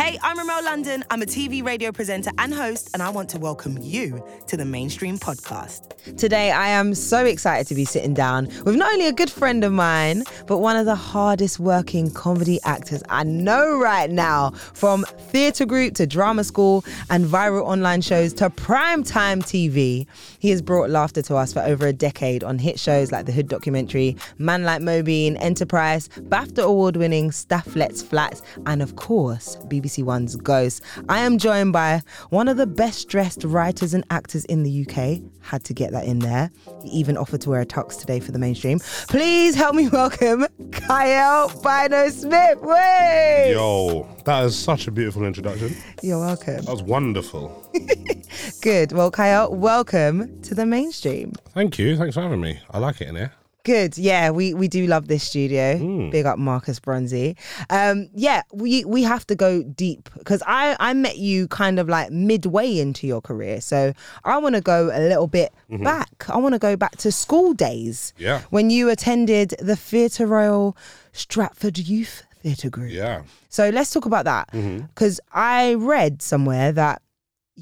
Hey, I'm Remel London. I'm a TV radio presenter and host, and I want to welcome you to the Mainstream Podcast. Today, I am so excited to be sitting down with not only a good friend of mine, but one of the hardest working comedy actors I know right now. From theatre group to drama school and viral online shows to primetime TV, he has brought laughter to us for over a decade on hit shows like The Hood documentary, Man Like Mobeen, Enterprice, BAFTA award winning Stath Lets Flats, and of course, BBC One's Ghost. I am joined by one of the best dressed writers and actors in the UK. Had to get that in there. He even offered to wear a tux today for the mainstream. Please help me welcome Kiell Bynoe Smith. Way! Yo, that is such a beautiful introduction. You're welcome. That was wonderful. Good. Well, Kiell, welcome to the mainstream. Thank you. Thanks for having me. I like it in here. Good. Yeah, we we do love this studio. Mm. Big up Marcus Bronzy. Um, yeah, we we have to go deep because I I met you kind of like midway into your career, so I want to go a little bit back. I want to go back to school days. Mm-hmm. Yeah. When you attended the Theatre Royal Stratford Youth Theatre Group. Yeah. Mm-hmm. So let's talk about that because I read somewhere that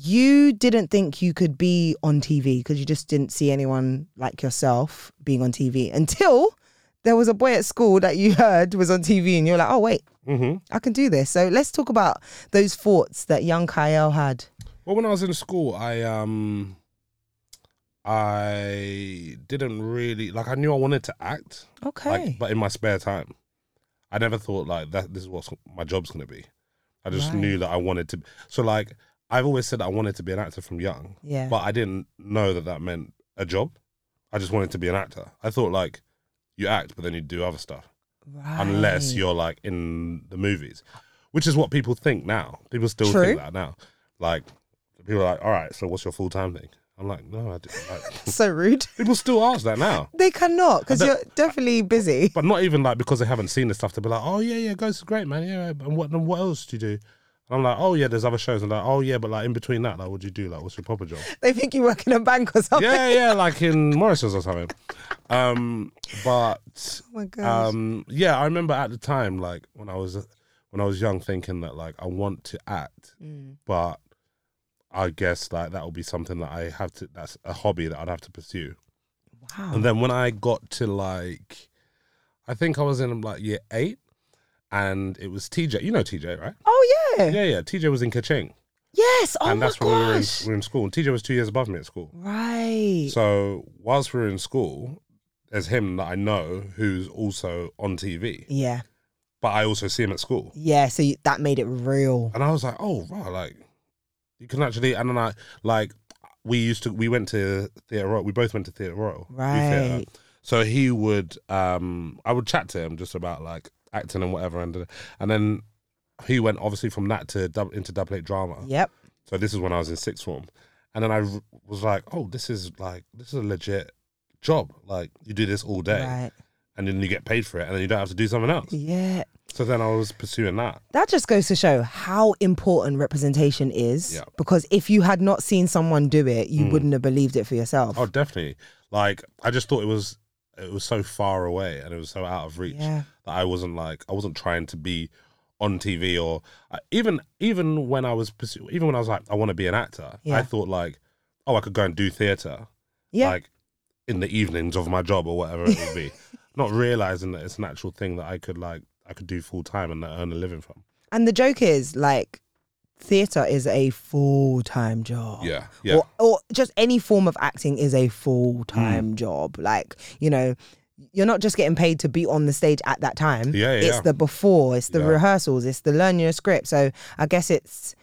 you didn't think you could be on TV because you just didn't see anyone like yourself being on TV until there was a boy at school that you heard was on TV and you're like, oh, wait, hmm I can do this. So let's talk about those thoughts that young Kiell had. Well, when I was in school, I um, I didn't really like. I knew I wanted to act, Okay. like, but in my spare time, I never thought like that. This is what my job's gonna be. I just Right. knew that I wanted to. So like, I've always said I wanted to be an actor from young. yeah. but I didn't know that that meant a job. I just wanted to be an actor. I thought like you act, but then you do other stuff, unless you're like in the movies, which is what people think now. People still True. think that now. Like people are like, all right, so what's your full time thing? I'm like, no, I didn't. Like, so rude. people still ask that now, They cannot because you're definitely busy. but not even like because they haven't seen the stuff to be like, oh yeah, yeah, Ghost is great, man. Yeah, and what and what else do you do? And I'm like, oh yeah, there's other shows. And like, oh yeah, but like in between that, like, what do you do? Like, what's your proper job? They think you work in a bank or something. yeah, yeah, like in Morrison's or something. Um, but Oh my gosh. um, yeah, I remember at the time, like when I was when I was young, thinking that like I want to act, Mm. but I guess like that will be something that I have to. That's a hobby that I'd have to pursue. Wow. And then when I got to like, I think I was in like year eight, and it was TJ. You know TJ, right? oh yeah. Yeah, yeah. TJ was in Kerching, Yes. Oh and my that's when we were in, gosh. we were in school. And TJ was two years above me at school. Right. So whilst we were in school, there's him that I know who's also on TV, yeah. but I also see him at school, Yeah. So you, that made it real. and I was like, oh wow, like you can actually. And then I like we used to we went to Theatre Royal. We both went to Theatre Royal. Right. So he would, um, I would chat to him just about like acting and whatever, and and then he went obviously from that to dub, into double eight drama. Yep. So this is when I was in sixth form, and then I r- was like, oh, this is like this is a legit job. Like you do this all day, Right. and then you get paid for it, and then you don't have to do something else. Yeah. So then I was pursuing that. That just goes to show how important representation is. Yeah. Because if you had not seen someone do it, you Mm. wouldn't have believed it for yourself. Oh, definitely. Like I just thought it was it was so far away and it was so out of reach yeah. that I wasn't like I wasn't trying to be on TV or I- even even when I was pursu- even when I was like I want to be an actor. Yeah. I thought like oh I could go and do theater Yeah. like in the evenings of my job or whatever it would be. Not realizing that it's an actual thing that I could like I could do full time and earn a living from. and the joke is like theatre is a full time job. Yeah, yeah, Or, or just any form of acting is a full Mm. time job. Like, you know, you're not just getting paid to be on the stage at that time. Yeah, yeah, It's yeah. the before, it's the Yeah. rehearsals, it's the learning your script. So I guess it's,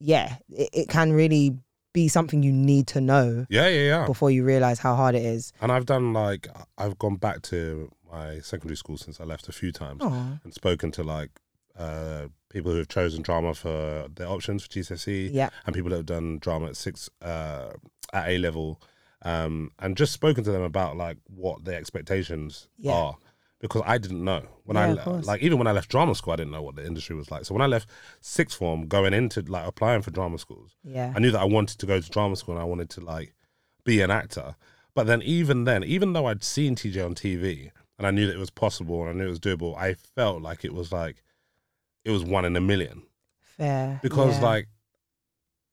yeah, it, it can really be something you need to know yeah, yeah, yeah. before you realize how hard it is. And I've done like I've gone back to my secondary school since I left a few times. Oh, and spoken to like uh, people who have chosen drama for their options for GCSE yeah. and people that have done drama at six uh, at A level, um, and just spoken to them about like what their expectations Yeah. are because I didn't know when Yeah, I le- like even when I left drama school I didn't know what the industry was like. So when I left sixth form, going into like applying for drama schools, Yeah. I knew that I wanted to go to drama school and I wanted to like be an actor. But then even then, even though I'd seen TJ on TV and I knew that it was possible and I knew it was doable, I felt like it was like it was one in a million. Fair. because yeah. like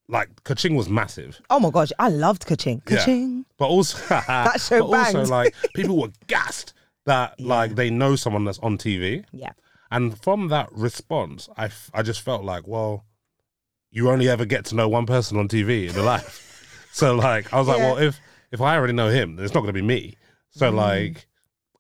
like Kerching was massive, oh my gosh, I loved Kerching. Yeah. Kerching. but also That show but also like people were gassed that like they know someone that's on TV. Yeah. And from that response, I, f- I just felt like, well, you only ever get to know one person on TV in your life. so like, I was like, well, if if I already know him, then it's not going to be me. So mm-hmm. like,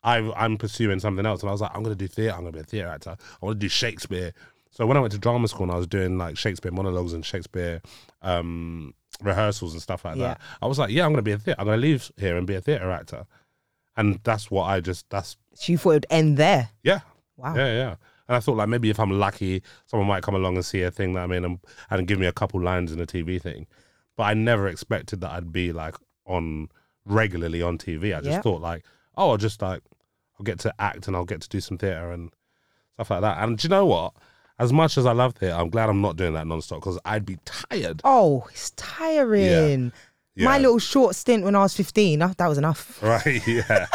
I I'm pursuing something else, and I was like, I'm going to do theater. I'm going to be a theater actor. I want to do Shakespeare. So when I went to drama school and I was doing like Shakespeare monologues and Shakespeare um, rehearsals and stuff like Yeah. that, I was like, yeah, I'm going to be a theater. I'm going to leave here and be a theater actor. And that's what I just that's So you thought it would end there. yeah. Wow. Yeah, yeah. And I thought like maybe if I'm lucky, someone might come along and see a thing that I'm in and, and give me a couple lines in a TV thing. But I never expected that I'd be like on regularly on TV. I just Yep. thought like, oh, I'll just like I'll get to act and I'll get to do some theatre and stuff like that. And do you know what? As much as I love theatre, I'm glad I'm not doing that nonstop because I'd be tired. Oh, it's tiring. My Yeah. little short stint when I was 15, uh, that was enough. Right? Yeah.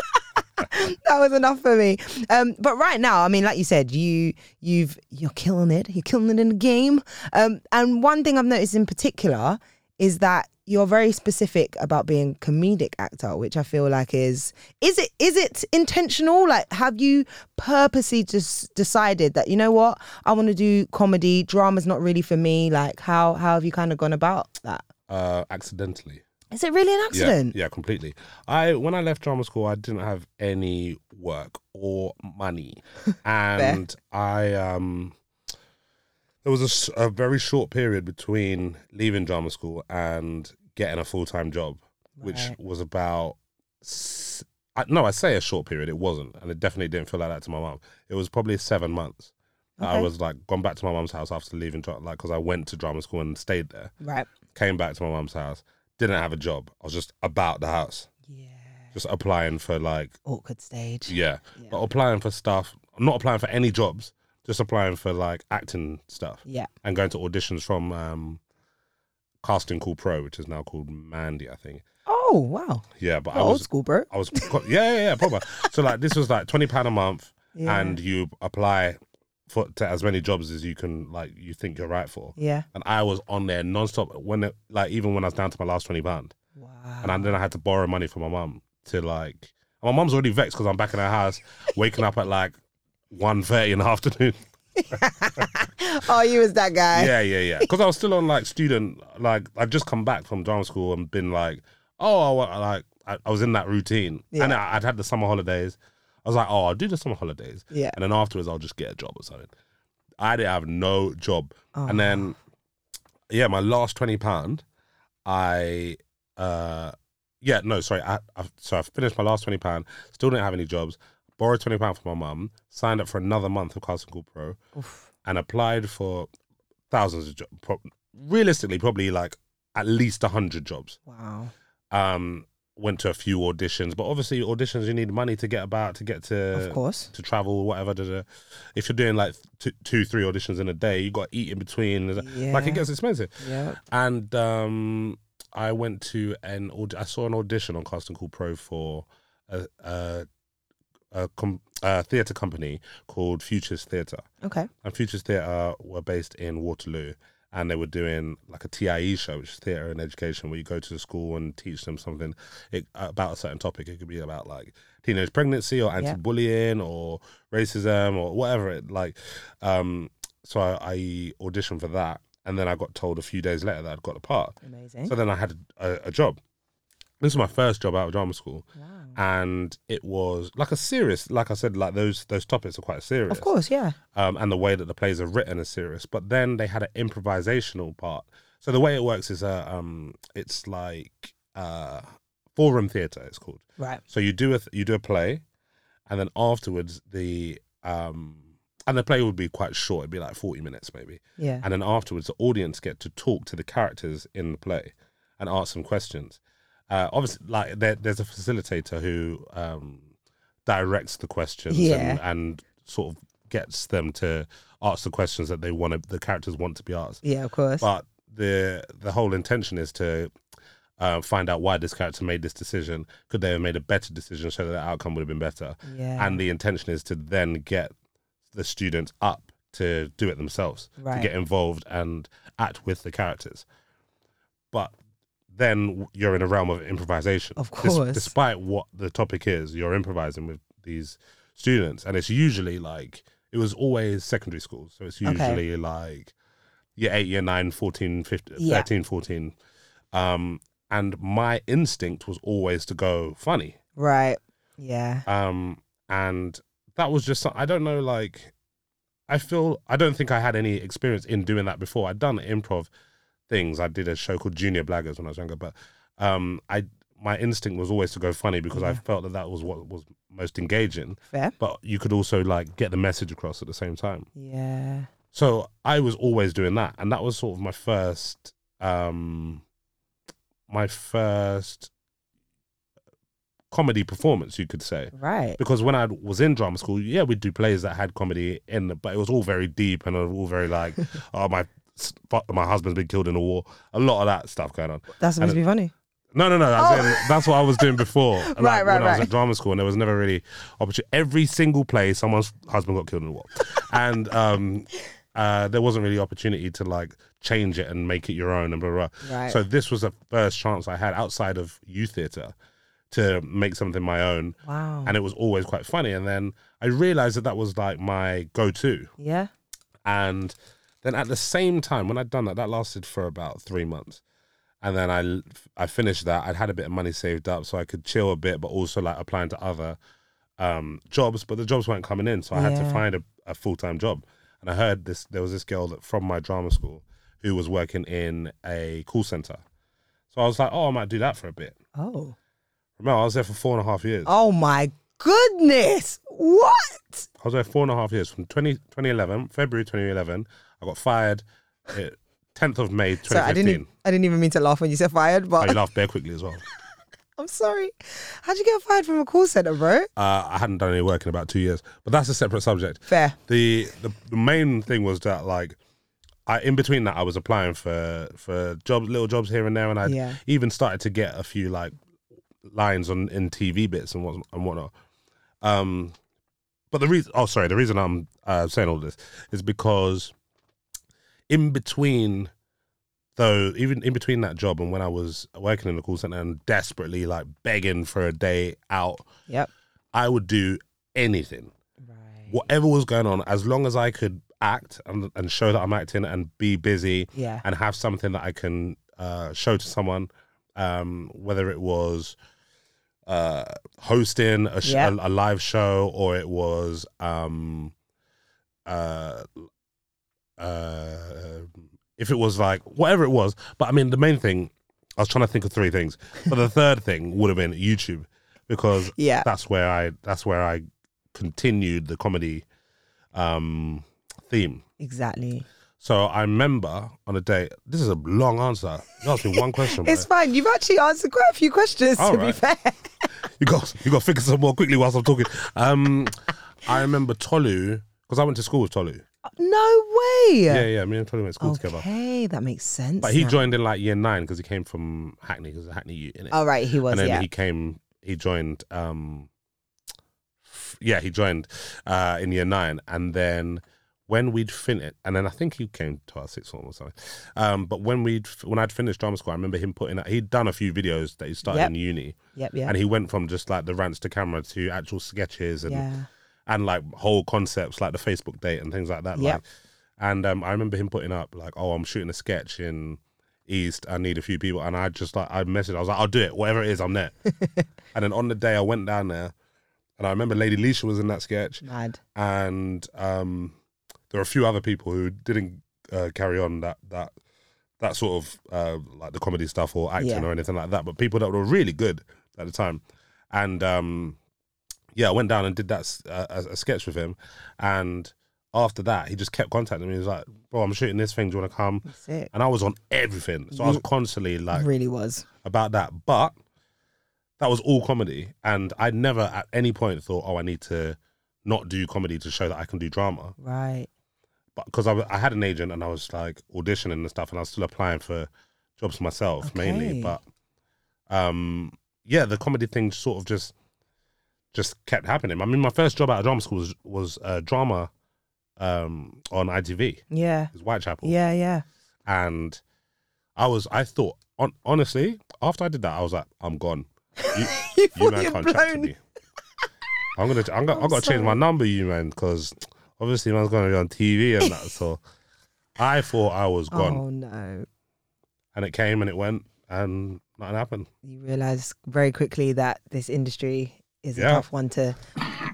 that was enough for me. Um, but right now, I mean, like you said, you you've you're killing it. You're killing it in the game. Um, and one thing I've noticed in particular is that you're very specific about being comedic actor, which I feel like is is it is it intentional? Like, have you purposely just decided that you know what I want to do comedy? Drama's not really for me. Like, how how have you kind of gone about that? uh, accidentally. Is it really an accident? Yeah, yeah, completely. I when I left drama school, I didn't have any work or money, and I um, there was a very short period between leaving drama school and getting a full time job, which was about. I, no, I say a short period. It wasn't, and it definitely didn't feel like that to my mom. It was probably seven months. that I was like gone back to my mom's house after leaving, like because I went to drama school and stayed there. Right. Came back to my mom's house, didn't have a job. I was just about the house Yeah. just applying for like Awkward stage. yeah, Yeah. but applying for stuff. I'm not applying for any jobs, just applying for like acting stuff Yeah. and going to auditions from um, Casting Call Pro, which is now called Mandy, I think. Oh wow. Yeah, but I old was school, bro. I was yeah yeah yeah proper. so like this was like twenty pound a month, Yeah. and you apply for to as many jobs as you can like you think you're right for. Yeah. And I was on there nonstop when it, like even when I was down to my last twenty pound. Wow. and I, then I had to borrow money from my mum to like. My mum's already vexed because I'm back in her house, waking up at like 1.30 in the afternoon. oh, you was that guy. yeah, yeah, yeah. Because I was still on like student, like I'd just come back from drama school and been like, oh, I, like I, I was in that routine, and Yeah. I, I'd had the summer holidays. I was like, oh, I'll do the summer holidays, Yeah. and then afterwards I'll just get a job or something. I didn't have no job, oh. and then yeah, my last twenty pound, I uh yeah no sorry I, I so I finished my last twenty pound, still didn't have any jobs. Borrowed twenty pound from my mum, signed up for another month of Casting Call Pro, and applied for thousands of jobs. Pro- realistically, probably like at least hundred jobs. Wow. Um, went to a few auditions, but obviously auditions you need money to get about to get to Of course. to travel, whatever. Da, da. If you're doing like two, two, three auditions in a day, you got to eat in between. Yeah. Like it gets expensive. Yeah. And um, I went to an I saw an audition on Casting Call Pro for a a, a, com- a theatre company called Futures Theatre, Okay. and Futures Theatre were based in Waterloo. And they were doing like a TIE show, which is theatre and education, where you go to the school and teach them something it, about a certain topic. It could be about like teenage pregnancy or anti-bullying or racism or whatever. It like, um, so I, I auditioned for that, and then I got told a few days later that I'd got the part. Amazing. So then I had a, a job. This was my first job out of drama school, wow. And it was like a serious. Like I said, like those those topics are quite serious Of course, yeah. um, and the way that the plays are written is serious. But then they had an improvisational part. So the way it works is, uh, um, it's like uh, forum theatre. It's called. Right. So you do a th- you do a play, and then afterwards the um, and the play would be quite short. It'd be like forty minutes maybe. Yeah. And then afterwards, the audience get to talk to the characters in the play and ask some questions. Uh, obviously, like there, there's a facilitator who um, directs the questions Yeah. and, and sort of gets them to ask the questions that they want to, the characters want to be asked. yeah, of course. But the the whole intention is to uh, find out why this character made this decision. Could they have made a better decision so that the outcome would have been better? yeah. And the intention is to then get the students up to do it themselves, Right. to get involved and act with the characters. But then you're in a realm of improvisation. Of Des- course. despite what the topic is, you're improvising with these students, and it's usually like it was always secondary schools, so it's Okay. usually like year eight, year nine, 14, 15, Yeah. 13, 14. Um, and my instinct was always to go funny. Right. Yeah. Um, and that was just, I don't know, like, I feel, I don't think I had any experience in doing that before. I'd done improv things. I did a show called Junior Blaggers when I was younger, but um, I, my instinct was always to go funny because I felt that that was what was most engaging. Fair. But you could also like get the message across at the same time. Yeah. So I was always doing that, and that was sort of my first, um, my first comedy performance, you could say. Right. Because when I was in drama school, yeah, we'd do plays that had comedy in, but it was all very deep and all very like, oh my, my husband's been killed in a war. A lot of that stuff going on. That's supposed to be funny. No, no, no. as in, that's what I was doing before. like, Oh. Right, right, when I was right. at drama school, and there was never really opportunity. Every single play, someone's husband got killed in the war, and um, uh, there wasn't really opportunity to like change it and make it your own and blah blah. blah. Right. So this was the first chance I had outside of youth theatre to make something my own, Wow. and it was always quite funny. And then I realized that that was like my go-to, yeah. and then at the same time, when I'd done that, that lasted for about three months. And then I, I finished that. I'd had a bit of money saved up so I could chill a bit, but also like applying to other um, jobs. But the jobs weren't coming in, so I had to find a, a full time job. And I heard this. There was this girl that from my drama school who was working in a call center. So I was like, oh, I might do that for a bit. Oh. Remember, I was there for four and a half years. Oh my goodness. What? I was there four and a half years from 20, 2011, February 2011. I got fired eh, 10th of May 2015. So I didn't. I didn't even mean to laugh when you said fired, Oh, but you laughed bare quickly as well. I'm sorry. How'd you get fired from a call center, bro? Uh, I hadn't done any work in about two years, but that's a separate subject. Fair. The the, the main thing was that like, I in between that I was applying for for jobs, little jobs here and there, and I Yeah. even started to get a few like lines on in TV bits and what and whatnot. Um, but the reason, oh sorry, the reason I'm uh, saying all this is because in between though even in between that job and when I was working in the call center and desperately like begging for a day out, Yep. I would do anything, Right. whatever was going on, as long as I could act and, and show that I'm acting and be busy Yeah. and have something that I can uh, show to someone, um, whether it was uh, hosting a, sh- Yeah. a, a live show or it was um, uh, uh, if it was like whatever it was. But I mean, the main thing I was trying to think of three things, but the third thing would have been YouTube because Yeah. that's where I that's where I continued the comedy um, theme. Exactly. So I remember on a day. This is a long answer. You asked me one question. It's bro. fine. You've actually answered quite a few questions, All to be fair. You got you got to figure some more quickly whilst I'm talking. Um, I remember Tolu because I went to school with Tolu. No way. Yeah, yeah. Me and Tolu went to school together. Okay, that makes sense. But he now. joined in like year nine because he came from Hackney because Hackney Ute in it. Oh right, he was. and then yeah. he came. He joined. Um, yeah, he joined uh, in year nine, and then when we'd finished, and then I think he came to our sixth form or something. Um, but when we'd when I'd finished drama school, I remember him putting. out- He'd done a few videos that he started Yep. in uni, Yep. Yeah. and he went from just like the rants to camera to actual sketches and yeah. And like whole concepts like the Facebook date and things like that. Yep. Like, and um, I remember him putting up like, "Oh, I'm shooting a sketch in East. I need a few people," and I just like I messaged. I was like, "I'll do it. Whatever it is, I'm there." and then on the day I went down there, and I remember Lady Leshurr was in that sketch, Mad. and um, there were a few other people who didn't uh, carry on that that that sort of uh, like the comedy stuff or acting Yeah. or anything like that, but people that were really good at the time. And um, yeah, I went down and did that uh, a, a sketch with him, and after that, he just kept contacting me. He was like, "Bro, I'm shooting this thing. Do you want to come?" And I was on everything, so I was constantly like really was. about that. But that was all comedy, and I never at any point thought, "Oh, I need to not do comedy to show that I can do drama." Right. but because I had an agent and I was like auditioning and stuff, and I was still applying for jobs myself Okay. mainly. But um, yeah, the comedy thing sort of just just kept happening. I mean, my first job out of drama school was was a drama um, on ITV. Yeah. It was Whitechapel. Yeah, yeah. And I was, I thought, on, honestly, after I did that, I was like, I'm gone. You, You you man can't chat to me. I'm gonna, I'm gonna, I'm I've got to change my number, you man, because obviously man's gonna be on TV and that. So I thought I was gone, Oh no. and it came and it went, and nothing happened. You realise very quickly that this industry is a tough one to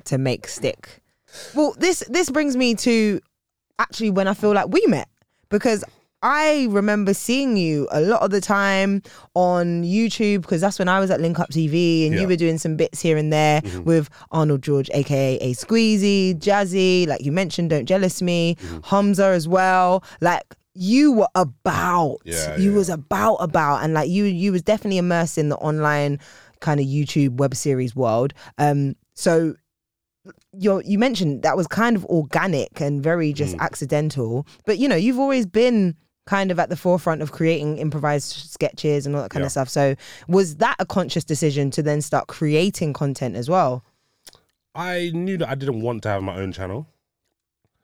to make stick. Well, this this brings me to actually when I feel like we met because I remember seeing you a lot of the time on YouTube because that's when I was at Link Up TV and Yeah. you were doing some bits here and there Mhm. with Arnold George, aka A Squeezy, Jazzy, like you mentioned, Don't Jealous Me, Mhm. Humza as well. Like you were about, Yeah, you yeah. was about about, and like you, you was definitely immersed in the online kind of YouTube web series world. Um, so you you mentioned that was kind of organic and very just Mm. accidental, but you know you've always been kind of at the forefront of creating improvised sketches and all that kind Yeah. of stuff. So was that a conscious decision to then start creating content as well? I knew that I didn't want to have my own channel.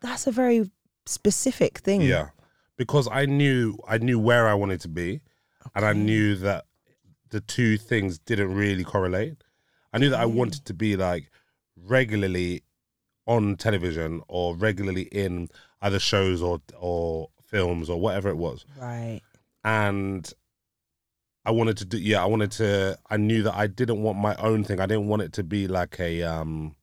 That's a very specific thing. Yeah, because I knew I knew where I wanted to be, and I knew that the two things didn't really correlate. I knew that I wanted to be like regularly on television or regularly in either shows or or films or whatever it was, Right. and I wanted to do. Yeah, I wanted to. I knew that I didn't want my own thing. I didn't want it to be like a um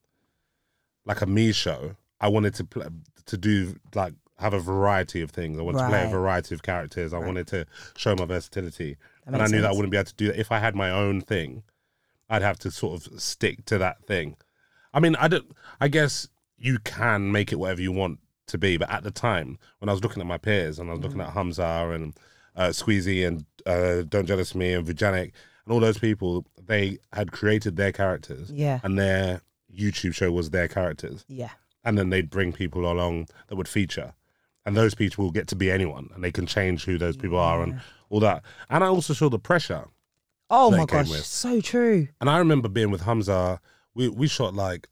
like a me show. I wanted to play, to do like have a variety of things. I wanted to play a variety of characters. I Right. wanted to show my versatility, and I knew that I wouldn't be able to do that if I had my own thing. I'd have to sort of stick to that thing. I mean, I don't. I guess you can make it whatever you want to be, but at the time when I was looking at my peers and I was looking Mm. at Humza and uh, Squeezy and uh, Don't Jealous Me and Vujanik and all those people, they had created their characters Yeah. and their YouTube show was their characters, Yeah. and then they'd bring people along that would feature, and those people will get to be anyone, and they can change who those people are and all that. And I also saw the pressure, Oh my gosh, with. so true. and I remember being with Humza. We we shot like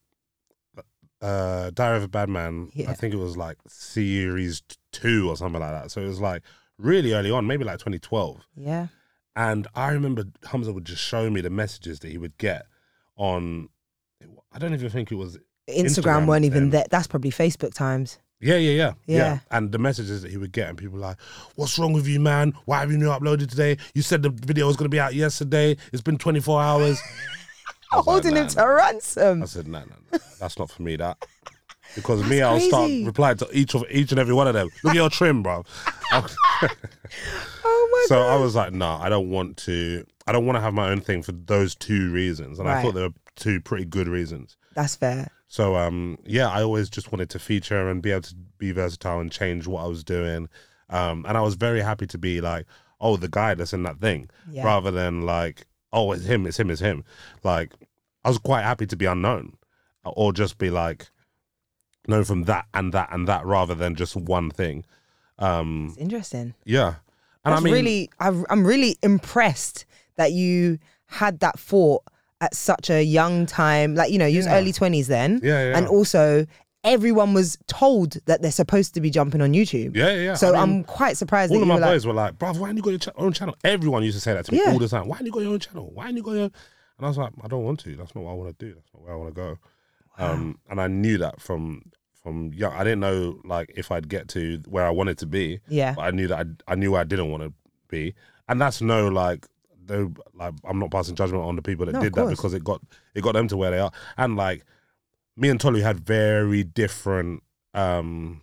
uh Diary of a Bad Man. Yeah. I think it was like series two or something like that. So it was like really early on, maybe like 2012. Yeah. And I remember Humza would just show me the messages that he would get on. I don't even think it was. Instagram, Instagram weren't even then. there. That's probably Facebook times. Yeah, yeah, yeah, Yeah. And the messages that he would get, and people were like, "What's wrong with you, man? Why have you not uploaded today? You said the video was going to be out yesterday. It's been 24 hours." Was like, Holding him "Nah, to ransom. I said, no, no, no, that's not for me. That because me, I'll start replying to each of each and every one of them. Look at your trim, bro. Oh my so god. I was like, no, I don't want to. I don't want to have my own thing for those two reasons, and I thought they were two pretty good reasons. That's fair. So um, yeah, I always just wanted to feature and be able to be versatile and change what I was doing. Um, and I was very happy to be like, oh, the guy that's in that thing, Yeah. rather than like, oh, it's him, it's him, it's him. Like, I was quite happy to be unknown, or just be like known from that and that and that, rather than just one thing. Um, It's interesting. yeah, and That's I mean, really, I, I'm really impressed that you had that thought at such a young time. Like, you know, you was Yeah. early 20s then. yeah, yeah, And also, everyone was told that they're supposed to be jumping on YouTube. yeah, yeah. So I mean, am quite surprised all of my were like, boys were like, "Bro, why haven't you got your ch- own channel?" Everyone used to say that to me Yeah. all the time. Why haven't you got your own channel? Why haven't you got your? And I was like, I don't want to. That's not what I want to do. That's not where I want to go. Um, and I knew that from from young. I didn't know like if I'd get to where I wanted to be, yeah, but I knew that I, I knew where I didn't want to be. And that's no like. No, like I'm not passing judgment on the people that No, of did that course. because it got it got them to where they are. And like me and Tolu had very different um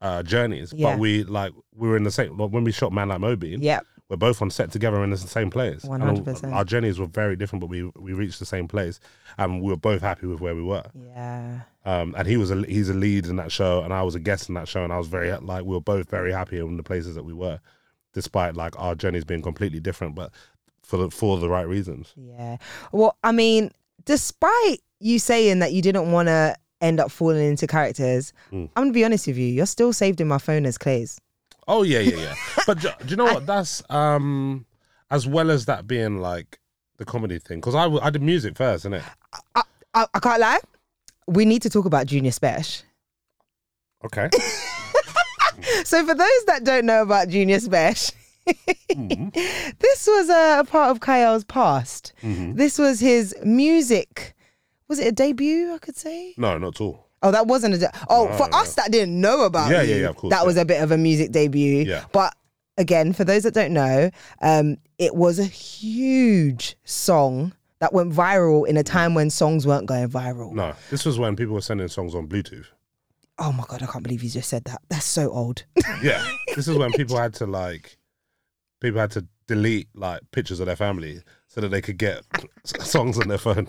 uh journeys, Yeah. but we like we were in the same like, when we shot Man Like Mobeen yeah, we're both on set together in the same place. And 100%. Our journeys were very different, but we we reached the same place, and we were both happy with where we were. yeah. Um, and he was a he's a lead in that show, and I was a guest in that show, and I was very like we were both very happy in the places that we were, despite like our journeys being completely different, but for the for the right reasons. Yeah. Well, I mean, despite you saying that you didn't want to end up falling into characters, Mm. I'm gonna be honest with you. You're still saved in my phone as Clay's. Oh yeah, yeah, yeah. but do, do you know what? That's um as well as that being like the comedy thing, because I, I did music first, innit? I, I can't lie. We need to talk about Junior Special. Okay. So for those that don't know about Junior Spesh, Mm-hmm. this was a, a part of Kiell's past. Mm-hmm. This was his music. Was it a debut? I could say. No, not at all. Oh, that wasn't a. De- oh, No, for no. us that didn't know about Yeah, you, yeah, yeah, of course, that yeah. was a bit of a music debut. Yeah. But again, for those that don't know, um, it was a huge song that went viral in a mm-hmm. time when songs weren't going viral. No, this was when people were sending songs on Bluetooth. Oh my god, I can't believe you just said that. That's so old. Yeah, this is when people had to like, people had to delete like pictures of their family so that they could get songs on their phone.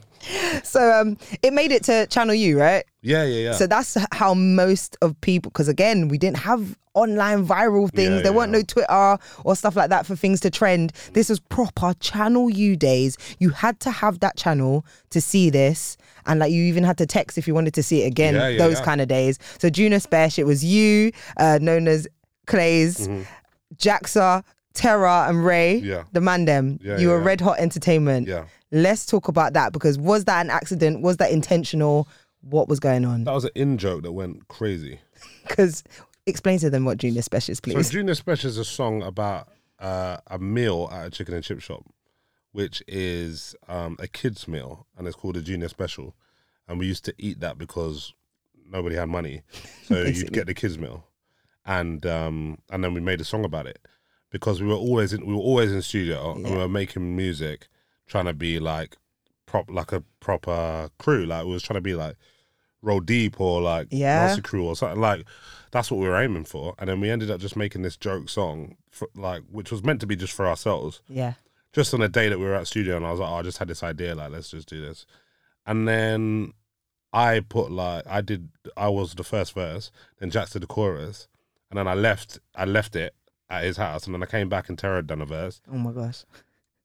so um, it made it to Channel U, right? Yeah, yeah, yeah. So that's how most of people, because again, we didn't have online viral things. Yeah, there yeah, weren't yeah. no Twitter or stuff like that for things to trend. This was proper Channel U days. You had to have that channel to see this. And like you even had to text if you wanted to see it again, those kind of days. So Junior Spesh, it was you, uh, known as Clays, Jaxa, Terra, and Ray. Yeah. the man them. Yeah, you yeah, were. Red Hot Entertainment. yeah, Let's talk about that because was that an accident? Was that intentional? What was going on? that was an in joke that went crazy. Because explain to them what Junior Spesh is, So please. Junior Special is a song about uh, a meal at a chicken and chip shop, which is um, a kids meal, and it's called a Junior Special. And we used to eat that because nobody had money, so you'd get the kids meal, and um, and then we made a song about it because we were always in we were always in studio and we were making music, trying to be like prop like a proper crew, like we was trying to be like Roll Deep or like Yeah. Nasty Crew or something like that's what we were aiming for. And then we ended up just making this joke song, for, like which was meant to be just for ourselves. yeah. Just on a day that we were at studio, and I was like, oh, I just had this idea, like let's just do this. And then I put like I did, I was the first verse, then Jack did the chorus, and then I left, I left it at his house, and then I came back and Terra had done a verse, Oh my gosh.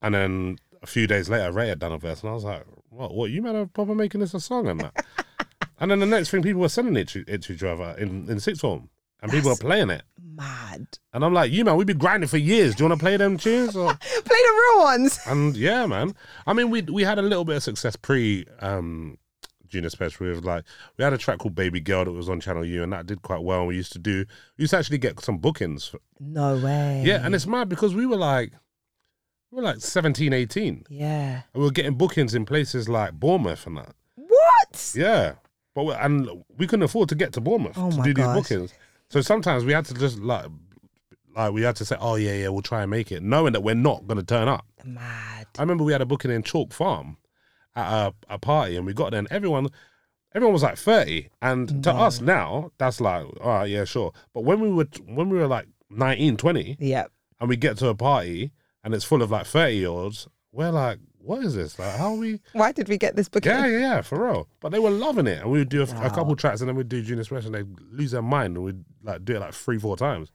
and then a few days later Ray had done a verse, and I was like, what? What? You man are proper making this a song and that. and then the next thing, people were sending it to, it to each other in in sixth form, and people were That's- playing it. Mad. And I'm like, you man, we've been grinding for years. Do you want to play them tunes? Or? Play the real ones. and yeah, man. I mean, we we had a little bit of success pre um, Junior Special. with like we had a track called Baby Girl that was on Channel U, and that did quite well. We used to do, we used to actually get some bookings. No way. Yeah, and it's mad because we were like, we were like 17, 18. Yeah. And we were getting bookings in places like Bournemouth and that. What? Yeah, but we, and we couldn't afford to get to Bournemouth Oh to do these bookings. So sometimes we had to just like, like we had to say, oh yeah, yeah, we'll try and make it, knowing that we're not going to turn up. Mad. I remember we had a booking in Chalk Farm at a, a party, and we got there, and everyone, everyone was like thirty, and to No. us now, that's like, all right, yeah, sure. But when we were when we were like 19, 20, Yep. and we get to a party and it's full of like thirty year olds, we're like, what is this? Like, how are we? Why did we get this book? Yeah, yeah, yeah, for real. But they were loving it, and we would do a, a couple tracks, and then we'd do Junior Special, and they'd lose their mind, and we'd like do it like three, four times.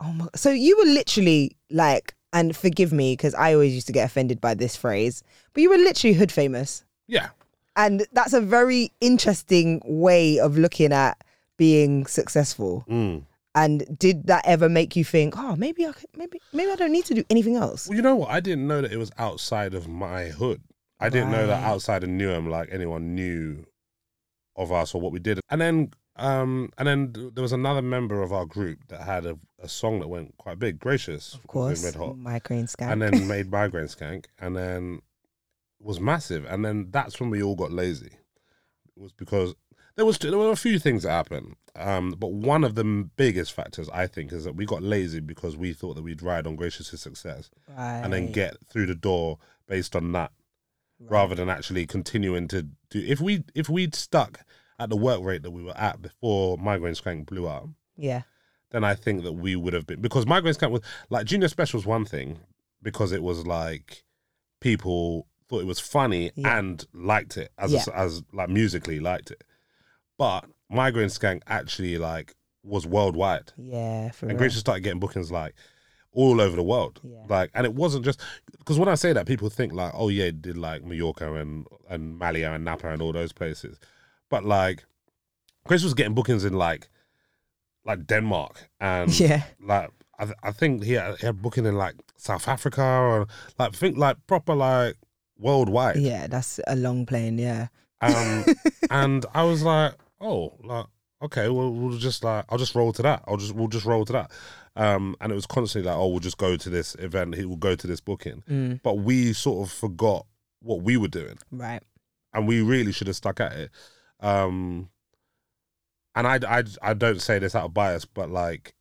Oh my. So you were literally like, and forgive me because I always used to get offended by this phrase, but you were literally hood famous, Yeah, and that's a very interesting way of looking at being successful. mm. And did that ever make you think, oh, maybe I could, maybe maybe I don't need to do anything else? Well, you know what? I didn't know that it was outside of my hood. I didn't know that outside of Newham, like anyone knew of us or what we did. And then, um, and then there was another member of our group that had a, a song that went quite big, "Gracious," Of course, Red Hot, Migraine Skank. and then made Migraine Skank, and then was massive. And then that's when we all got lazy. It was because there was there were a few things that happened, um, but one of the biggest factors I think is that we got lazy because we thought that we'd ride on Gracious's success and then get through the door based on that right. rather than actually continuing to do if we if we'd stuck at the work rate that we were at before migraine skank blew up Yeah. Then i think that we would have been because migraine skank was like junior special was one thing because it was like people thought it was funny Yeah. and liked it as Yeah. as like musically liked it but migraine skank actually like was worldwide Yeah. For and real. Gracious started getting bookings like all over the world. Yeah. Like, and it wasn't just because when I say that, people think like, oh yeah, did like Mallorca and and Malia and Napa and all those places, but like, Grace was getting bookings in like like Denmark and Yeah. like I, th- I think he had, he had booking in like South Africa or like think like proper like worldwide. Yeah, that's a long plane. Yeah. Um, and I was like, oh, like okay, well, we'll just like, I'll just roll to that. I'll just, we'll just roll to that. Um, and it was constantly like, oh, we'll just go to this event. He will go to this booking. Mm. But we sort of forgot what we were doing, Right. and we really should have stuck at it. Um, and I, I, I don't say this out of bias, but like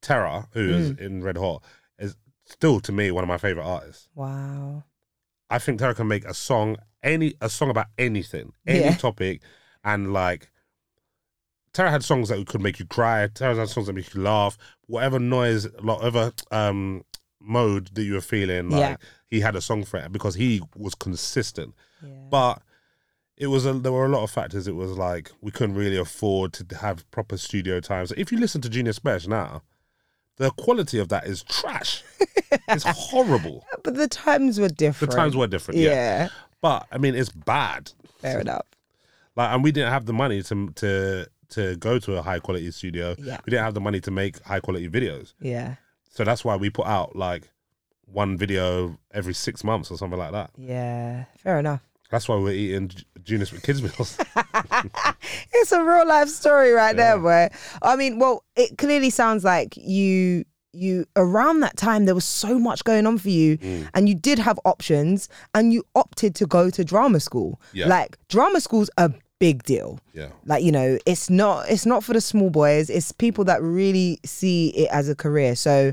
Terra, who is in Red Hot, is still to me one of my favorite artists. Wow. I think Terra can make a song any a song about anything, any Yeah. topic, and like Terra had songs that could make you cry. Terra had songs that make you laugh. Whatever noise, whatever um mode that you were feeling, like Yeah. he had a song for it because he was consistent. Yeah. But it was a, there were a lot of factors. It was like we couldn't really afford to have proper studio times. If you listen to Junior Special now, the quality of that is trash. it's horrible. But the times were different. The times were different. yeah. Yeah. But I mean, it's bad. Fair enough. Like, and we didn't have the money to to to go to a high quality studio. Yeah. We didn't have the money to make high quality videos. Yeah. So that's why we put out like one video every six months or something like that. Yeah. Fair enough. That's why we're eating Junior with kids meals. It's a real life story right there, boy. I mean, well, it clearly sounds like you you around that time there was so much going on for you Mm. and you did have options and you opted to go to drama school. Yeah. Like drama school's a big deal. yeah. Like, you know, it's not it's not for the small boys, it's people that really see it as a career. So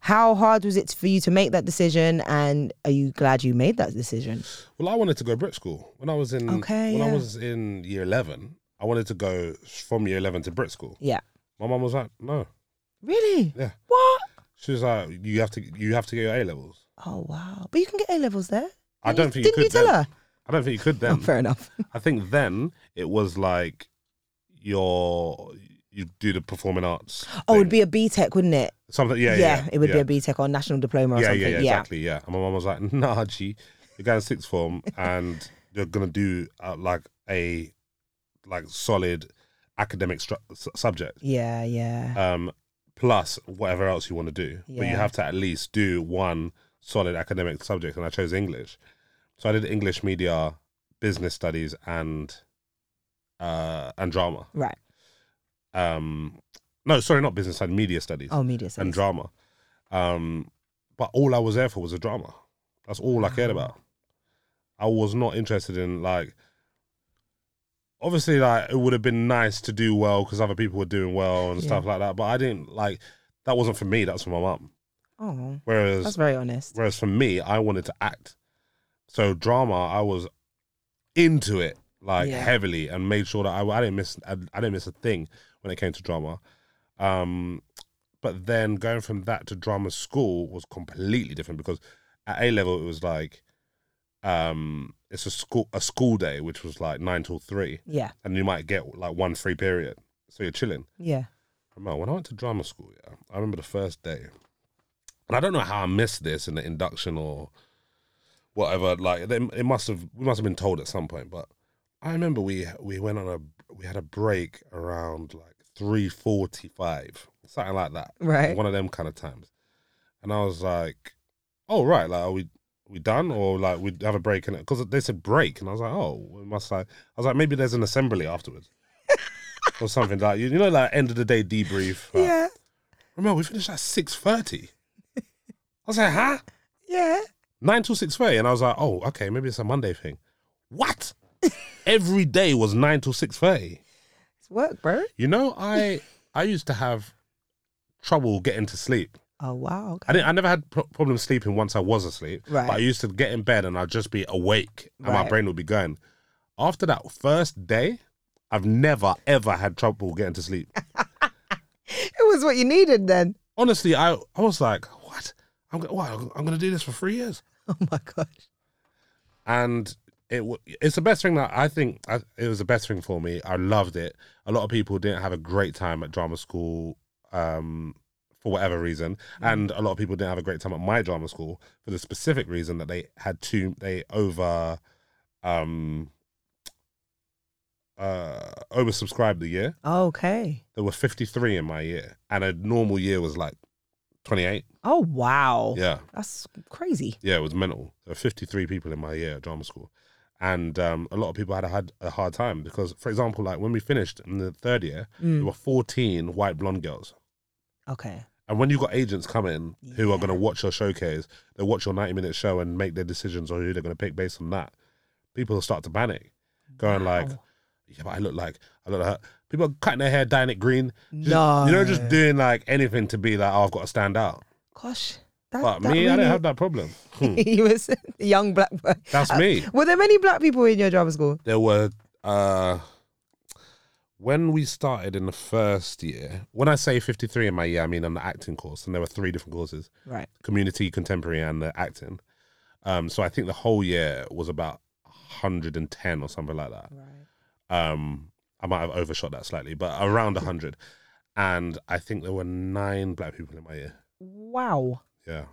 how hard was it for you to make that decision and are you glad you made that decision? Well, I wanted to go to Brit school when I was in. Okay, When I was in year eleven, I wanted to go from year eleven to Brit school. Yeah. My mum was like, "No." Really? Yeah. What? She was like, "You have to. You have to get your A levels." Oh wow! But you can get A levels there. I don't you- think you Didn't you tell then. her? I don't think you could Oh, then. fair enough. I think then it was like your you do the performing arts. Oh, thing. it'd be a BTEC, wouldn't it? something. Yeah, yeah, it would yeah. be a BTEC or national diploma or yeah, something. yeah, Yeah, yeah, exactly. Yeah, and my mum was like, "Nah, G, you're going sixth form, and you're gonna do uh, like a like solid academic stru- subject, yeah, yeah. um, plus whatever else you want to do. But you have to at least do one solid academic subject, and I chose English. So I did English media, business studies, and uh, and drama. right. Um, no, sorry, not business and media studies Oh, media studies. and drama. Um, but all I was there for was a drama. That's all I cared about. I was not interested in like. Obviously, like it would have been nice to do well because other people were doing well and Yeah. stuff like that. But I didn't like. That wasn't for me. That's for my mum. oh, Whereas, that's very honest. whereas for me, I wanted to act. So drama, I was into it like Yeah. heavily and made sure that I, I didn't miss. I, I didn't miss a thing when it came to drama. Um, but then going from that to drama school was completely different because at A level it was like, um, it's a school a school day which was like nine till three, Yeah, and you might get like one free period, so you're chilling. yeah. When I went to drama school, yeah, I remember the first day, and I don't know how I missed this in the induction or whatever. Like, it, it must have we must have been told at some point, but I remember we we went on a we had a break around like three forty five, something like that, Right. one of them kind of times, and I was like, "Oh right, like are we we done or like we have a break?" And because they said break, and I was like, "Oh, we must like," I was like, "Maybe there's an assembly afterwards." or something like you know, like end of the day debrief. like, Yeah, Remember, we finished at six thirty. I was like, huh? yeah. Nine till six thirty, and I was like, oh, okay, maybe it's a Monday thing. What? Every day was nine till six thirty. It's work, bro. You know, I I used to have trouble getting to sleep. Oh wow. Okay. I didn't. I never had pro- problems sleeping once I was asleep. Right. But I used to get in bed and I'd just be awake, and my brain would be going. After that first day, I've never ever had trouble getting to sleep. It was what you needed then. Honestly, I I was like, what? I'm go- what? I'm going to do this for three years. Oh my gosh. and it it's the best thing that I think I, it was the best thing for me. I loved it. A lot of people didn't have a great time at drama school um, for whatever reason, and a lot of people didn't have a great time at my drama school for the specific reason that they had too they over um uh oversubscribed the year. Okay. There were 53 in my year and a normal year was like 28. Oh wow. Yeah. That's crazy. Yeah, it was mental. There were 53 people in my year at drama school. And um, a lot of people had a, had a hard time because, for example, like when we finished in the third year, there were fourteen white blonde girls. Okay. And when you've got agents coming who are going to watch your showcase, they watch your 90 minute show and make their decisions on who they're going to pick based on that, people start to panic, going like, yeah, but I look like, I look like her. People are cutting their hair, dyeing it green. Just, No. You know, just doing like anything to be like, oh, I've got to stand out. Gosh. That, But that me, I really- don't have that problem. Hmm, he was a young black boy. That's me. Were there many black people in your drama school? There were, uh, when we started in the first year, when I say 53 in my year, I mean on the acting course, and there were three different courses. Right. community, contemporary, and the acting. Um, so I think the whole year was about 110 or something like that. Right. Um, I might have overshot that slightly, but around 100. And I think there were nine black people in my year. Wow. Yeah.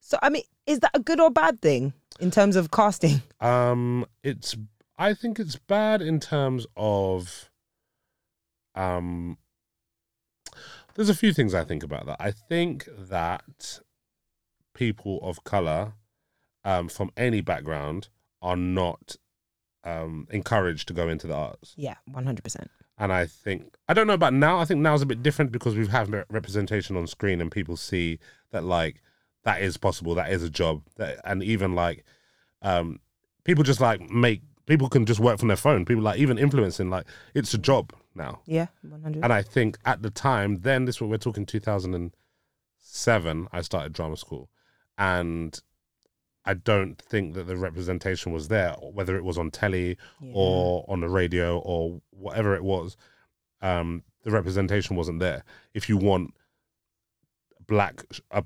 So I mean, is that a good or bad thing in terms of casting? Um, it's. I think it's bad in terms of. Um. There's a few things I think about that. I think that people of color, um, from any background, are not um, encouraged to go into the arts. Yeah, one hundred percent. And I think I don't know about now. I think now's a bit different because we have representation on screen and people see that like that is possible. That is a job. That, and even like um, people just like make people can just work from their phone. People like even influencing like it's a job now. Yeah, one hundred. And I think at the time, then this what we're talking 2007. I started drama school, and I don't think that the representation was there, whether it was on telly or on the radio or whatever it was. Um, the representation wasn't there. If you want black, a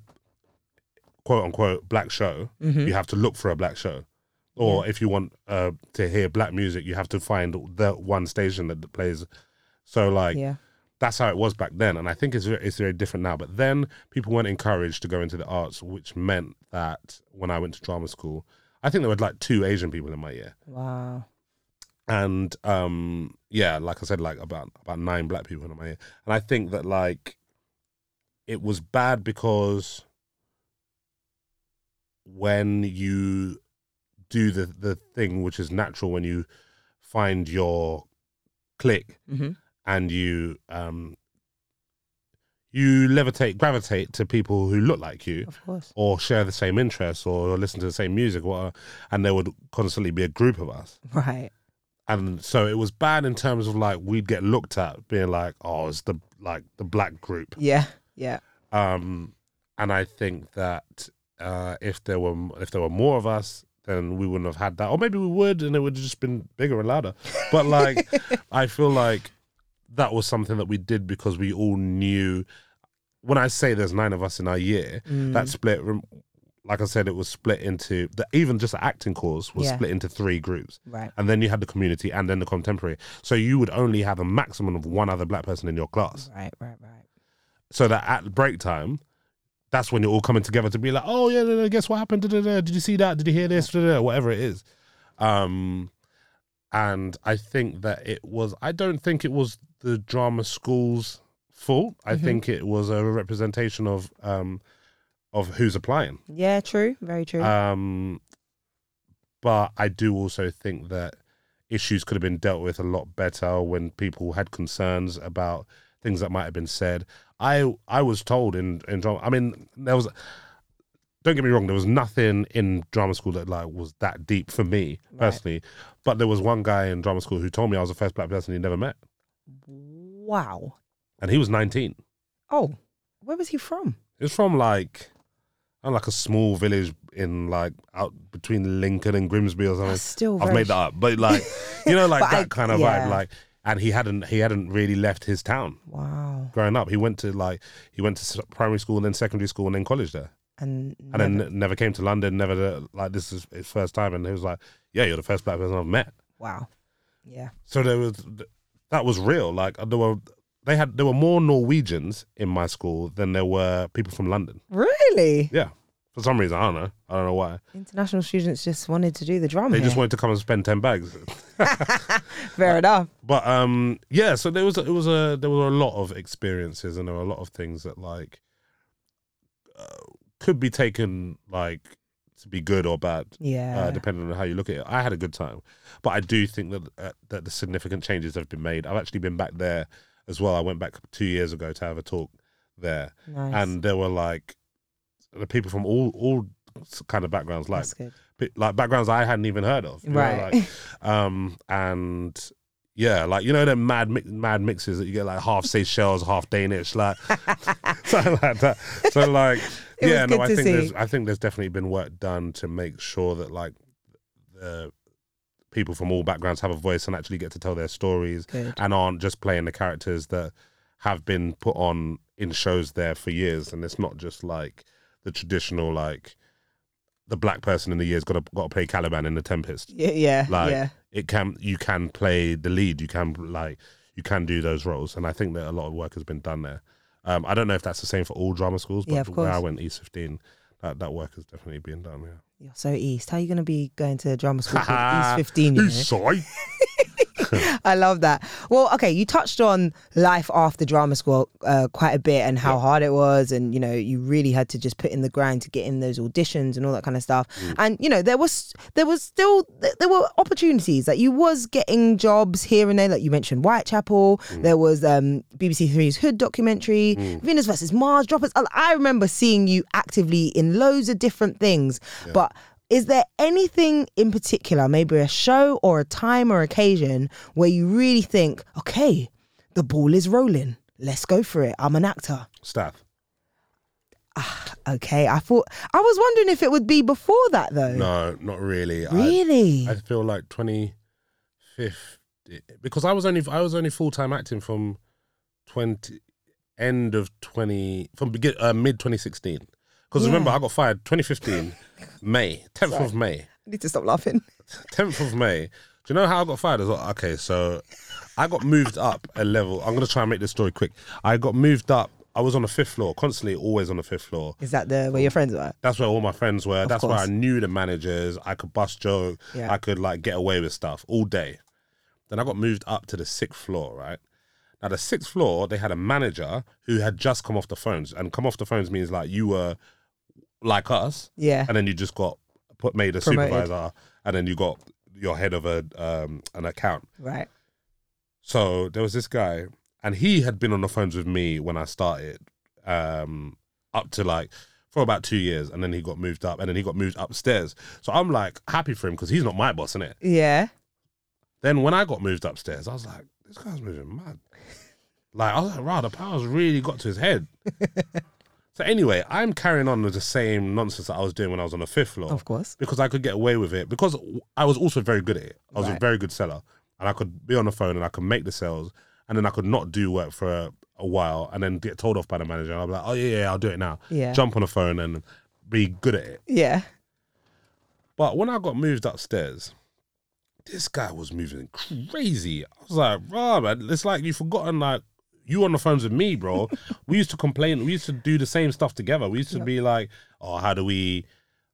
quote unquote black show, Mm-hmm. you have to look for a black show. Or if you want uh, to hear black music, you have to find the one station that plays. So like yeah, that's how it was back then, and I think it's very, it's very different now. But then people weren't encouraged to go into the arts, which meant that when I went to drama school, I think there were like two Asian people in my year, wow. and um, yeah, like I said, like about about nine black people in my year, and I think that like it was bad because when you do the the thing which is natural when you find your clique Mm-hmm. and you um you levitate gravitate to people who look like you Of course. or share the same interests or listen to the same music or and there would constantly be a group of us Right. and so it was bad in terms of like we'd get looked at being like oh it's the like the black group Yeah. Yeah. um and i think that uh if there were if there were more of us then we wouldn't have had that or maybe we would and it would have just been bigger and louder but like i feel like that was something that we did because we all knew when i say there's nine of us in our year Mm. that split like i said it was split into the even just the acting course was Yeah. split into three groups Right. and then you had the community and then the contemporary so you would only have a maximum of one other black person in your class Right. Right. Right. so that at break time, that's when you're all coming together to be like, oh yeah, no, no, guess what happened? Da-da-da. Did you see that? Did you hear this? Da-da-da. Whatever it is. Um, and I think that it was. I don't think it was the drama school's fault. I Mhm. think it was a representation of um, of who's applying. Yeah. True. Very true. Um, but I do also think that issues could have been dealt with a lot better when people had concerns about things that might have been said. I I was told in in drama. I mean, there was. Don't get me wrong. There was nothing in drama school that like was that deep for me Right. personally. But there was one guy in drama school who told me I was the first black person he'd never met, wow. and he was nineteen. Oh, where was he from? He was from like, I don't like a small village in like out between Lincoln and Grimsby or something. That's still. I've made that up, but like you know, like that I- kind of yeah. vibe. Like, and he hadn't he hadn't really left his town Wow. growing up. He went to like he went to primary school and then secondary school and then college there, And, and never- then never came to London. Never uh, like this is his first time, and he was like, "Yeah, you're the first black person I've met." wow. Yeah. So there was that was real. Like there were they had there were more Norwegians in my school than there were people from London. Really? Yeah, for some reason I don't know. I don't know why. International students just wanted to do the drama. They here. just wanted to come and spend ten bags. Fair enough. But um, yeah. So there was it was a there were a lot of experiences and there were a lot of things that like uh, could be taken like to be good or bad. Yeah. Uh, depending on how you look at it. I had a good time, but I do think that uh, that the significant changes have been made. I've actually been back there as well. I went back two years ago to have a talk there, Nice. and there were like the people from all all kind of backgrounds, like That's good. pi- like backgrounds I hadn't even heard of. you know, Right. like, um, and yeah, like you know them mad mi- mad mixes that you get like half Seychelles, half Danish, like something like that. So like, yeah, no, I think see. there's I think there's definitely been work done to make sure that like the people from all backgrounds have a voice and actually get to tell their stories Good. and aren't just playing the characters that have been put on in shows there for years and it's not just like the traditional like the black person in the year's got to got to play Caliban in the Tempest. Yeah, yeah, Like yeah. it can you can play the lead, you can like you can do those roles, and I think that a lot of work has been done there. Um, I don't know if that's the same for all drama schools, but Yeah, of where I went East fifteen, that that work has definitely been done. Yeah. You're so East. How are you going to be going to drama school East 15? You know? East side. I love that. Well, okay, you touched on life after drama school uh, quite a bit and how hard it was, and you know you really had to just put in the grind to get in those auditions and all that kind of stuff. And you know there was there was still there were opportunities like you was getting jobs here and there, like you mentioned Whitechapel. There was um, BBC Three's Hood documentary, Venus versus Mars, Droppers. I- I remember seeing you actively in loads of different things, but. Is there anything in particular, maybe a show or a time or occasion, where you really think, okay, the ball is rolling? Let's go for it. I'm an actor. Stath. Ah, okay. I thought I was wondering if it would be before that though. No, not really. Really? I, I feel like 25th because I was only I was only full time acting from 20 end of 20 from begin uh, mid 2016. Because yeah. remember I got fired 2015. May, 10th Sorry. of May. I need to stop laughing. 10th of May. Do you know how I got fired as well? Okay, so I got moved up a level. I'm going to try and make this story quick. I got moved up. I was on the fifth floor, constantly always on the fifth floor. Is that the where your friends were? That's where all my friends were. Of That's course. where I knew the managers. I could bust joke. Yeah. I could like get away with stuff all day. Then I got moved up to the sixth floor, right? Now the sixth floor, they had a manager who had just come off the phones, and come off the phones means like you were like us, Yeah. and then you just got put made a Promoted. supervisor, and then you got your head of a um an account. Right. So there was this guy, and he had been on the phones with me when I started, um, up to like for about two years, and then he got moved up, and then he got moved upstairs. So I'm like happy for him because he's not my boss, in it. Yeah. Then when I got moved upstairs, I was like, this guy's moving mad. Like I was like, wow, the power's really got to his head. so anyway, I'm carrying on with the same nonsense that I was doing when I was on the fifth floor Of course. because I could get away with it because I was also very good at it. I was a very good seller, and I could be on the phone and I could make the sales, and then I could not do work for a, a while, and then get told off by the manager. And I'll be like, "Oh yeah, yeah, I'll do it now." Yeah. Jump on the phone and be good at it. Yeah. But when I got moved upstairs, this guy was moving crazy. I was like, "Bro, man, it's like you've forgotten like." You on the phones with me, bro. we used to complain. We used to do the same stuff together. We used to be like, "Oh, how do we,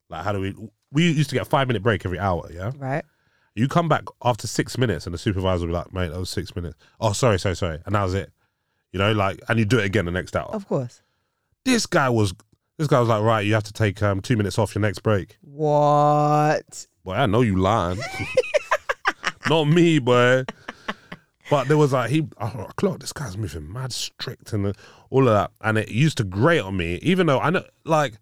like, how do we?" We used to get a five minute break every hour. Yeah, Right. You come back after six minutes, and the supervisor will be like, "Mate, that was six minutes." Oh, sorry, sorry, sorry, and that was it. You know, like, and you do it again the next hour. Of course. This guy was, this guy was like, "Right, you have to take um, two minutes off your next break." What? Boy, I know you lying. Not me, boy. But there was like he, oh, clocked this guy's moving mad strict and all of that, and it used to grate on me. Even though I know, like,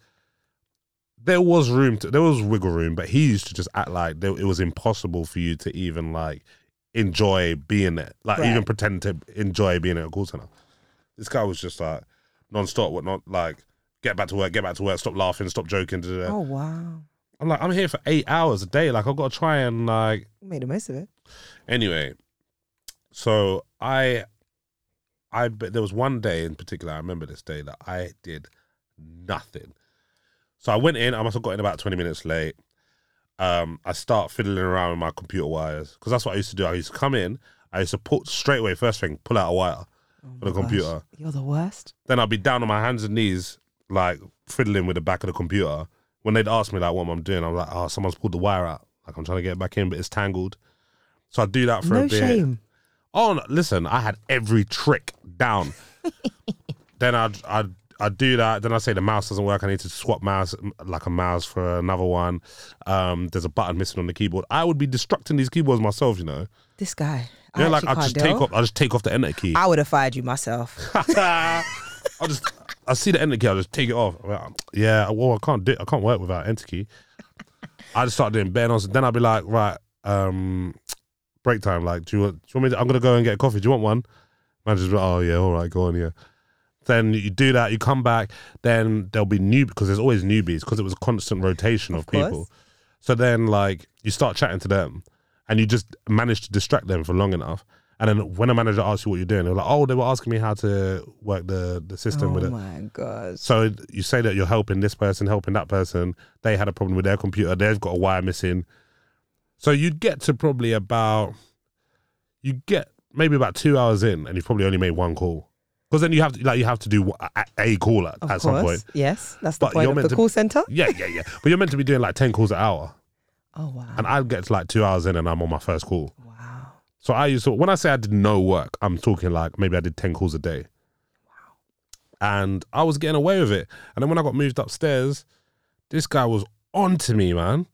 there was room, to, there was wiggle room, but he used to just act like there, it was impossible for you to even like enjoy being there, like Right. even pretend to enjoy being at a call center. This guy was just like non-stop, whatnot, like get back to work, get back to work, stop laughing, stop joking. da, da, da. Oh wow. I'm like, I'm here for eight hours a day. Like, I've got to try and like. Made the most of it. Anyway, so I, I but there was one day in particular. I remember this day that I did nothing. So I went in. I must have got in about twenty minutes late. Um, I start fiddling around with my computer wires because that's what I used to do. I used to come in. I used to put straight away first thing, pull out a wire for the Gosh, computer. You're the worst. Then I'd be down on my hands and knees, like fiddling with the back of the computer. When they'd ask me like what am I'm doing, I'm like, oh, someone's pulled the wire out. Like I'm trying to get it back in, but it's tangled. So I do that for No a bit. shame. Oh, no, listen, I had every trick down. then I'd, I'd I do that. Then I say the mouse doesn't work. I need to swap mouse like a mouse for another one. Um, there's a button missing on the keyboard. I would be destructing these keyboards myself. You know. This guy. You know, I like I just take off. I just take off the enter key. I would have fired you myself. I just I see the enter key. I just take it off. Like, yeah, well, I can't do. I can't work without enter key. I just start doing bare nonsense. Then I'll be like, right, um, break time. Like, do you want? Do you want me? To, I'm gonna go and get a coffee. Do you want one? Manager's like, oh yeah, all right, go on, yeah. Then you do that. You come back. Then there'll be new because there's always newbies because it was a constant rotation of, Of people. So then, like, you start chatting to them, and you just manage to distract them for long enough. And then when a manager asks you what you're doing, they're like, "Oh, they were asking me how to work the the system oh with it." Oh my god. So you say that you're helping this person, helping that person. They had a problem with their computer. They've got a wire missing. So you'd get to probably about, you get maybe about two hours in, and you've probably only made one call. Because then you have to like you have to do a, a call at, Of at course. some point. Yes, that's the But point you're of meant the to- call center. Yeah, yeah, yeah. But you're meant to be doing like ten calls an hour, Oh wow. and I'd get to like two hours in, and I'm on my first call. wow. So I used to when I say I did no work, I'm talking like maybe I did ten calls a day. Wow! And I was getting away with it. And then when I got moved upstairs, this guy was on to me, man. And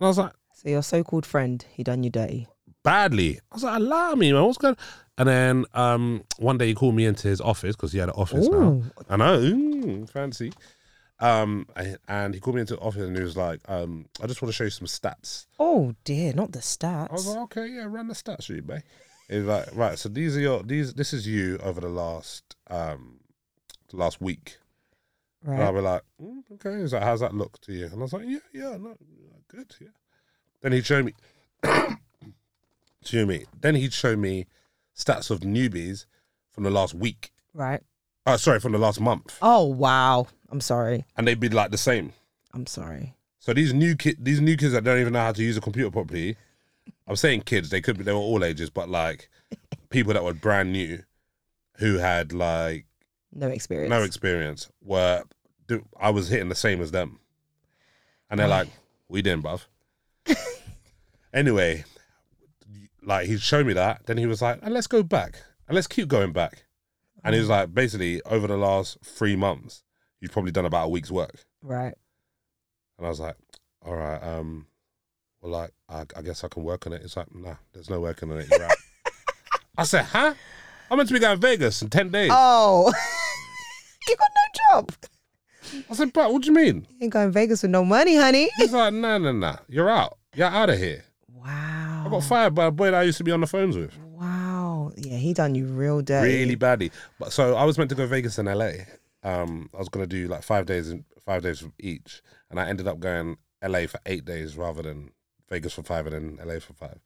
I was like, So your so-called friend, he done you dirty. badly. I was like, allow me, man. What's going And then um, one day he called me into his office because he had an office now. I know, mm, fancy. Um, I- and he called me into the office and he was like, um, I just want to show you some stats. Oh dear, not the stats. I was like, okay, yeah, run the stats sheet, mate. He's like, right, so these are your these. This is you over the last um, the last week. And I'll be like, mm, okay. He's like, how's that look to you? And I was like, yeah, yeah, no, good, yeah. Then he'd show me, show me. Then he'd show me stats of newbies from the last week. Right. Oh, sorry, from the last month, Oh wow. I'm sorry. and they'd be like the same. I'm sorry. So these new kid, these new kids that don't even know how to use a computer properly. I'm saying kids, they could be, they were all ages, but like people that were brand new, who had like No experience. no experience, were I was hitting the same as them, and they're like, "We didn't, bruv." anyway, like he showed me that, then he was like, "And let's go back, and let's keep going back," and he was like, basically, over the last three months, you've probably done about a week's work. Right. And I was like, all right, um, well, like, I, I guess I can work on it. It's like, nah, there's no working on it. You're out. I said, huh? I'm meant to be going to Vegas in 10 days. Oh. you got no job. I said, but what do you mean? You ain't going Vegas with no money, honey. He's like, nah, nah, nah. You're out. You're out of here. Wow. I got fired by a boy that I used to be on the phones with. Wow. Yeah, he done you real dirty. Really badly. But so I was meant to go to Vegas in LA. Um, I was going to do like five days in five days each. And I ended up going LA for eight days rather than Vegas for five and then LA for five.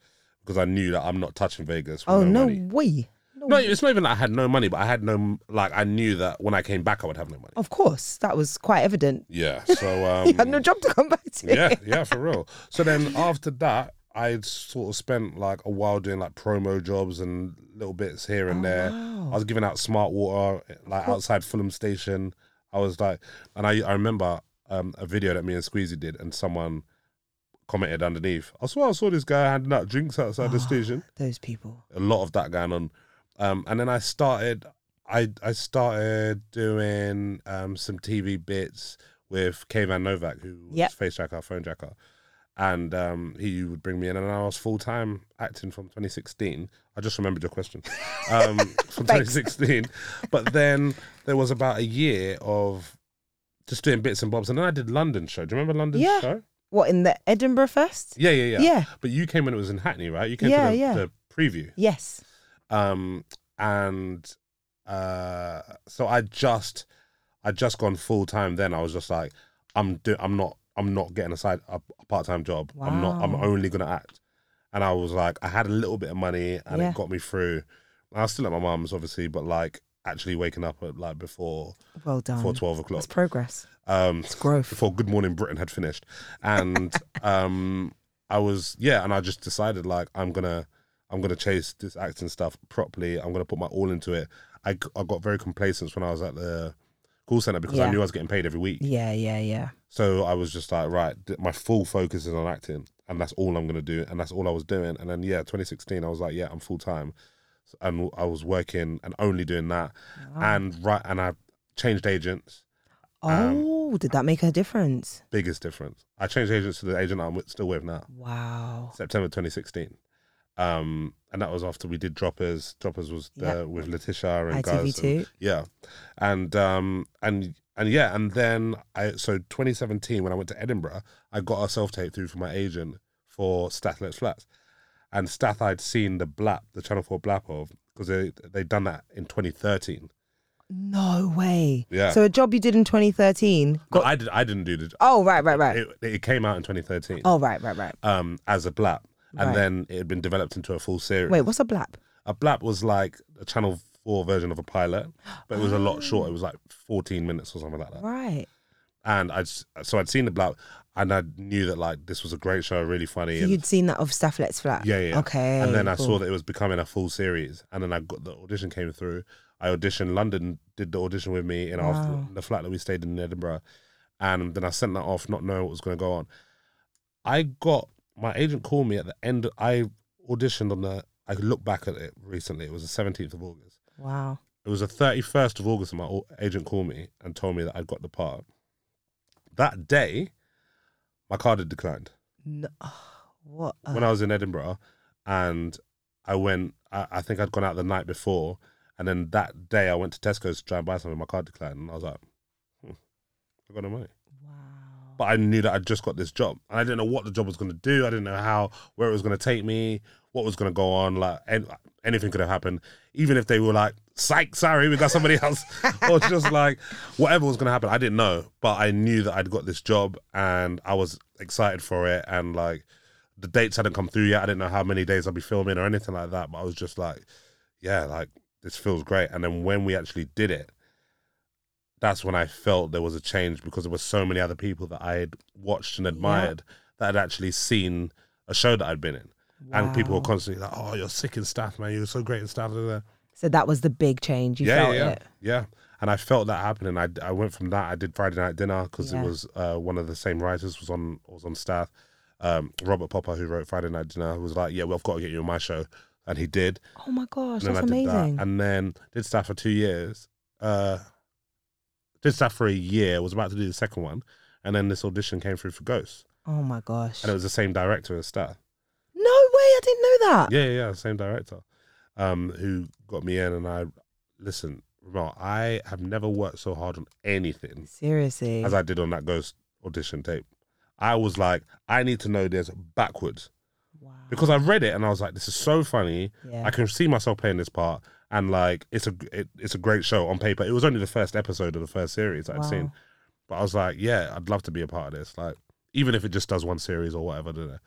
Because I knew that I'm not touching Vegas. Oh no no way. No. No, it's not even that I had no money, but I had no like I knew that when I came back I would have no money. Of course, that was quite evident. Yeah. So um You had no job to come back to. Yeah, yeah, for real. So then after that, I'd sort of spent like a while doing like promo jobs and little bits here and there. I was giving out smart water like outside Fulham Station. I was like and I I remember um, a video that me and Squeezy did and someone commented underneath. I swear I saw this guy handing out drinks outside the station. Those people. a lot of that going on. Um, and then I started, I I started doing um, some TV bits with Kayvan Novak, who was Yep. Facejacker, phone tracker, and um, he would bring me in, and I was full time acting from 2016. I just remembered your question um, from 2016, but then there was about a year of just doing bits and bobs, and then I did London show. Do you remember London Yeah. show? What in the Edinburgh Fest? Yeah, yeah, yeah. Yeah. But you came when it was in Hackney, right? You came Yeah, to the, yeah. the preview. Yes. Um and uh so i just i just gone full time then i was just like i'm do i'm not i'm not getting a side a, a part-time job i'm not i'm only gonna act and i was like i had a little bit of money and Yeah. it got me through i was still at my mum's obviously but like actually waking up at like before Well done. before 12 o'clock It's progress. um It's growth. before Good Morning Britain had finished, and um, I was yeah, and I just decided like I'm gonna I'm gonna chase this acting stuff properly. I'm gonna put my all into it. I, I got very complacent when I was at the call center because I knew I was getting paid every week. Yeah, yeah, yeah. So I was just like, right, my full focus is on acting, and that's all I'm gonna do, and that's all I was doing. And then yeah, 2016, I was like, yeah, I'm full time, and I was working and only doing that, and right, and I changed agents. Um, Oh, did that make a difference? Biggest difference. I changed agents to the agent I'm with- still with now. Wow. September 2016. Um, and that was after we did Droppers. Droppers was Yeah. with Letitia and guys. and- ITV2. yeah, and um, and and yeah, and then I so 2017 when I went to Edinburgh, I got a self tape through from my agent for Stath Lets Flats, and Stath I'd seen the blap, the Channel Four blap of because they they'd done that in 2013. No way. Yeah. So a job you did in 2013. But I did I didn't do the. Oh, right, right, right. It, it came out in 2013. Oh, right, right, right. Um, as a blap, and Right. then it had been developed into a full series. Wait, what's a blap? A blap was like a Channel 4 version of a pilot, but it was a lot shorter. It was like 14 minutes or something like that. Right. And I just, so I'd seen the blap and I knew that like this was a great show, really funny. So and, you'd seen that of Stath Lets Flat? yeah, yeah. Okay. And then I saw that it was becoming a full series. And then I got the audition came through. I auditioned. London did the audition with me in our Wow. the flat that we stayed in, in Edinburgh. And then I sent that off, not knowing what was going to go on. I got my agent called me at the end. I auditioned on the. I could look back at it recently. It was the seventeenth of August. Wow. It was the 31st of August, and my agent called me and told me that I'd got the part. That day, my card had declined No, what? a- when I was in Edinburgh, and I went. I, I think I'd gone out the night before, and then that day I went to Tesco's to try and buy something. My card declined, and I was like, hmm, "I got no money." But I knew that I'd just got this job, and I didn't know what the job was going to do. I didn't know how, where it was going to take me, what was going to go on. Like an anything could have happened, even if they were like, "Psych, sorry, we got somebody else," or just like whatever was going to happen. I didn't know, but I knew that I'd got this job, and I was excited for it. And like the dates hadn't come through yet. I didn't know how many days I'd be filming or anything like that. But I was just like, "Yeah, like this feels great." And then when we actually did it, that's when I felt there was a change because there were so many other people that I had watched and admired that had actually seen a show that I'd been in. And people were constantly like, "Oh, you're sick in Stath, man. You're so great in Stath." da, da, da." So that was the big change. You yeah, felt yeah, it. yeah. And I felt that happening. I, I went from that. I did Friday night dinner because Yeah. it was uh, one of the same writers was on was on Stath. Um, Robert Popper, who wrote Friday Night Dinner, was like, "Yeah, well, I've got to get you on my show," and he did. Oh my gosh, And that's amazing. that, and then did Stath for two years. Uh, did Stath for a year. Was about to do the second one, and then this audition came through for Ghosts, oh my gosh. and it was the same director as Stath. No way, I didn't know that. Yeah, yeah, yeah, same director, um, who got me in, and I listen. Remel, I have never worked so hard on anything Seriously. as I did on that Ghost audition tape. I was like, I need to know this backwards wow. because I read it and I was like, this is so funny. Yeah. I can see myself playing this part, and like it's a it, it's a great show on paper. It was only the first episode of the first series I'd seen, but I was like, yeah, I'd love to be a part of this. Like, even if it just does one series or whatever. don't know.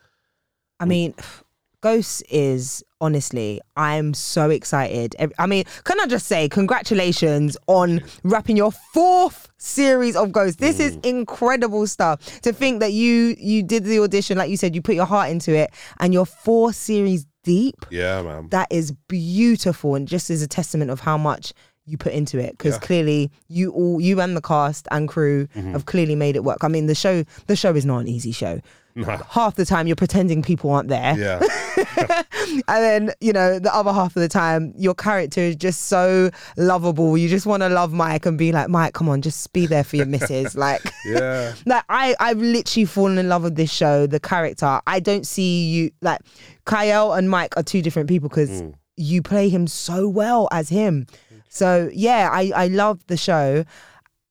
I mean, Ghosts is honestly, I'm so excited. I mean, can I just say, congratulations on wrapping your fourth series of Ghosts. This is incredible stuff. To think that you you did the audition, like you said, you put your heart into it, and you're four series deep. Yeah, man. That is beautiful, and just is a testament of how much you put into it. Because Yeah. Mm-hmm. clearly, you all, you and the cast and crew have clearly made it work. I mean, the show, the show is not an easy show. Nah. Half the time, you're pretending people aren't there Yeah, and then you know the other half of the time your character is just so lovable you just want to love mike and be like mike come on just be there for your missus like yeah. like i i've literally fallen in love with this show the character i don't see you like Kiell and mike are two different people because hmm. you play him so well as him so yeah i i love the show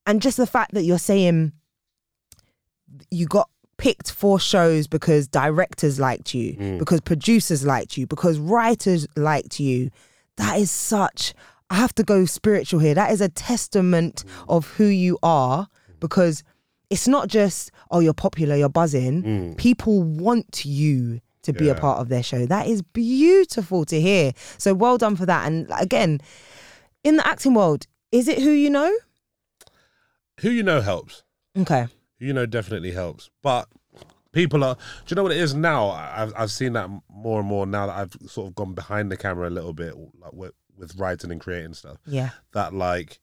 and just the fact that you're saying you got picked for shows because directors liked you, hmm. because producers liked you, because writers liked you. That is such, I have to go spiritual here. That is a testament hmm. of who you are because it's not just, oh, you're popular, you're buzzing. People want you to be a part of their show. That is beautiful to hear. So well done for that. And again, in the acting world, is it who you know? Who you know helps. Okay. Who you know definitely helps. But people are. Do you know what it is now? I've I've seen that more and more now that I've sort of gone behind the camera a little bit, like with, with writing and creating stuff. Yeah. That like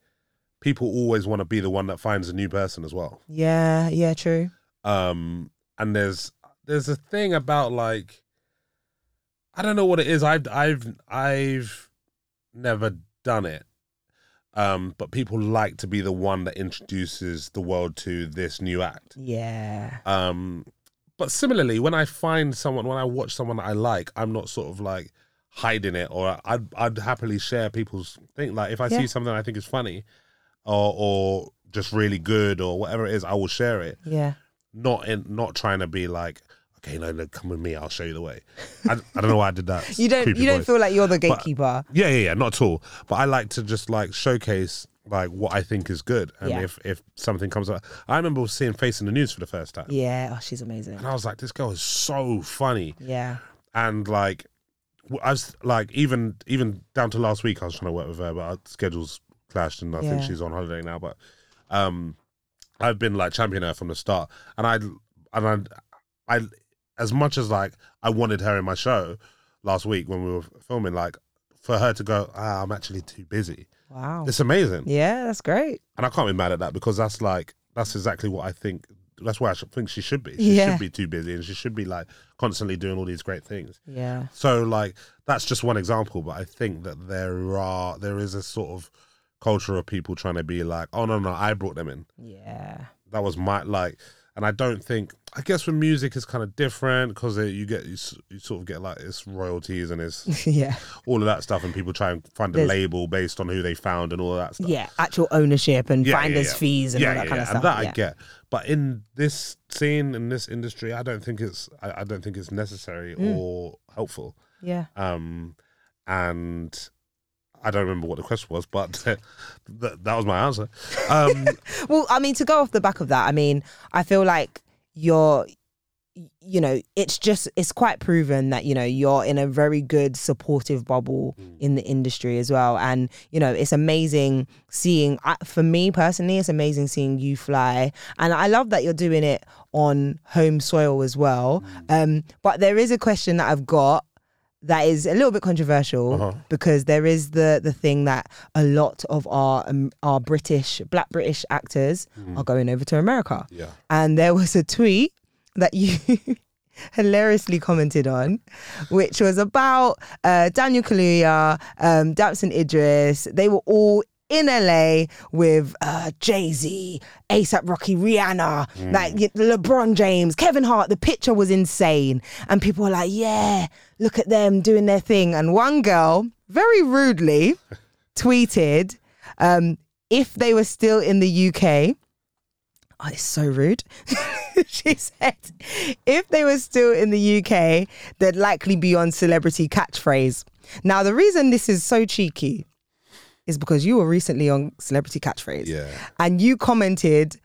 people always want to be the one that finds a new person as well. Yeah. Yeah. True. um and there's there's a thing about like i don't know what it is i've i've i've never done it Um, but people like to be the one that introduces the world to this new act. Yeah. Um, but similarly, when I find someone, when I watch someone that I like, I'm not sort of like hiding it, or I'd I'd happily share people's thing. Like if I Yeah. see something I think is funny, or or just really good, or whatever it is, I will share it. Yeah. Not in not trying to be like, okay, no, no, come with me, I'll show you the way. I, I don't know why I did that. You don't Creepy you don't voice. feel like you're the gatekeeper. Yeah, yeah, yeah, not at all. But I like to just like showcase like what I think is good, and Yeah. if if something comes up, I remember seeing Face in the News for the first time, yeah. Oh, she's amazing. and I was like, this girl is so funny, Yeah. and like w- I was like even even down to last week, I was trying to work with her, but our schedules clashed, and I think Yeah. she's on holiday now. But um, I've been like championing her from the start, and I and I I as much as like I wanted her in my show last week when we were filming, like for her to go, ah, I'm actually too busy. Wow. It's amazing, Yeah, that's great. and I can't be mad at that because that's like that's exactly what I think. That's where I think she should be. She Yeah. should be too busy, and she should be like constantly doing all these great things. Yeah. So like that's just one example, but I think that there are there is a sort of culture of people trying to be like, oh no no, I brought them in. Yeah. That was my like, and I don't think. I guess with music is kind of different because you get you, you sort of get like it's royalties and it's yeah. all of that stuff, and people try and find a label based on who they found and all that stuff. Yeah. Actual ownership and Yeah, yeah, finder's yeah. fees and yeah, all that yeah, kind yeah. of stuff. And that yeah. I get, but in this scene in this industry, I don't think it's I, I don't think it's necessary Mm. or helpful. yeah. Um, and I don't remember what the question was, but that, that was my answer. Um, Well, I mean, to go off the back of that, I mean, I feel like you're, you know, it's just, it's quite proven that, you know, you're in a very good supportive bubble in the industry as well. And, you know, it's amazing seeing, for me personally, it's amazing seeing you fly. And I love that you're doing it on home soil as well. Um, but there is a question that I've got that is a little bit controversial Uh-huh. because there is the the thing that a lot of our um, our British black British actors are going over to America, yeah. and there was a tweet that you hilariously commented on, which was about uh, Daniel Kaluuya, um, Damson Idris. They were all in LA with uh, Jay Z, ASAP Rocky, Rihanna, like LeBron James, Kevin Hart. The picture was insane, and people were like, "Yeah, look at them doing their thing." And one girl, very rudely, tweeted, um, "If they were still in the UK." Oh, it's so rude. she said, if they were still in the UK, they'd likely be on celebrity catchphrase. Now, the reason this is so cheeky is because you were recently on celebrity catchphrase. Yeah. And you commented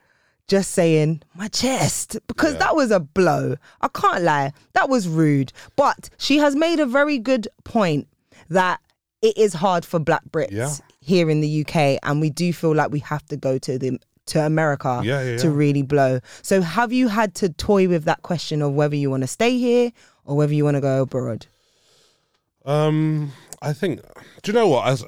just saying, my chest, because Yeah. that was a blow. I can't lie. That was rude. But she has made a very good point that it is hard for black Brits Yeah. here in the UK. And we do feel like we have to go to the to America Yeah, to really blow. So have you had to toy with that question of whether you want to stay here or whether you want to go abroad? Um, I think. Do you know what? As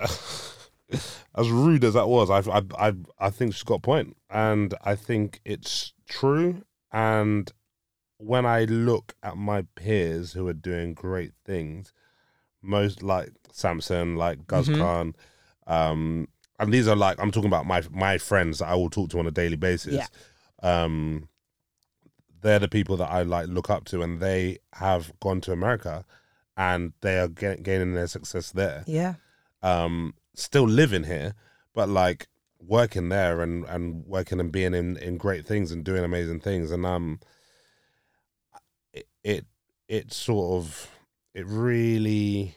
as rude as that was, I I I, I think she's got a point, and I think it's true. And when I look at my peers who are doing great things, most like Samson, like Guz Mhm. Khan, um, and these are like I'm talking about my my friends that I will talk to on a daily basis. Yeah. Um, they're the people that I like look up to, and they have gone to America, and they are ga- gaining their success there. Yeah. Um, still living here, but like working there and and working and being in in great things and doing amazing things, and um, it it, it sort of it really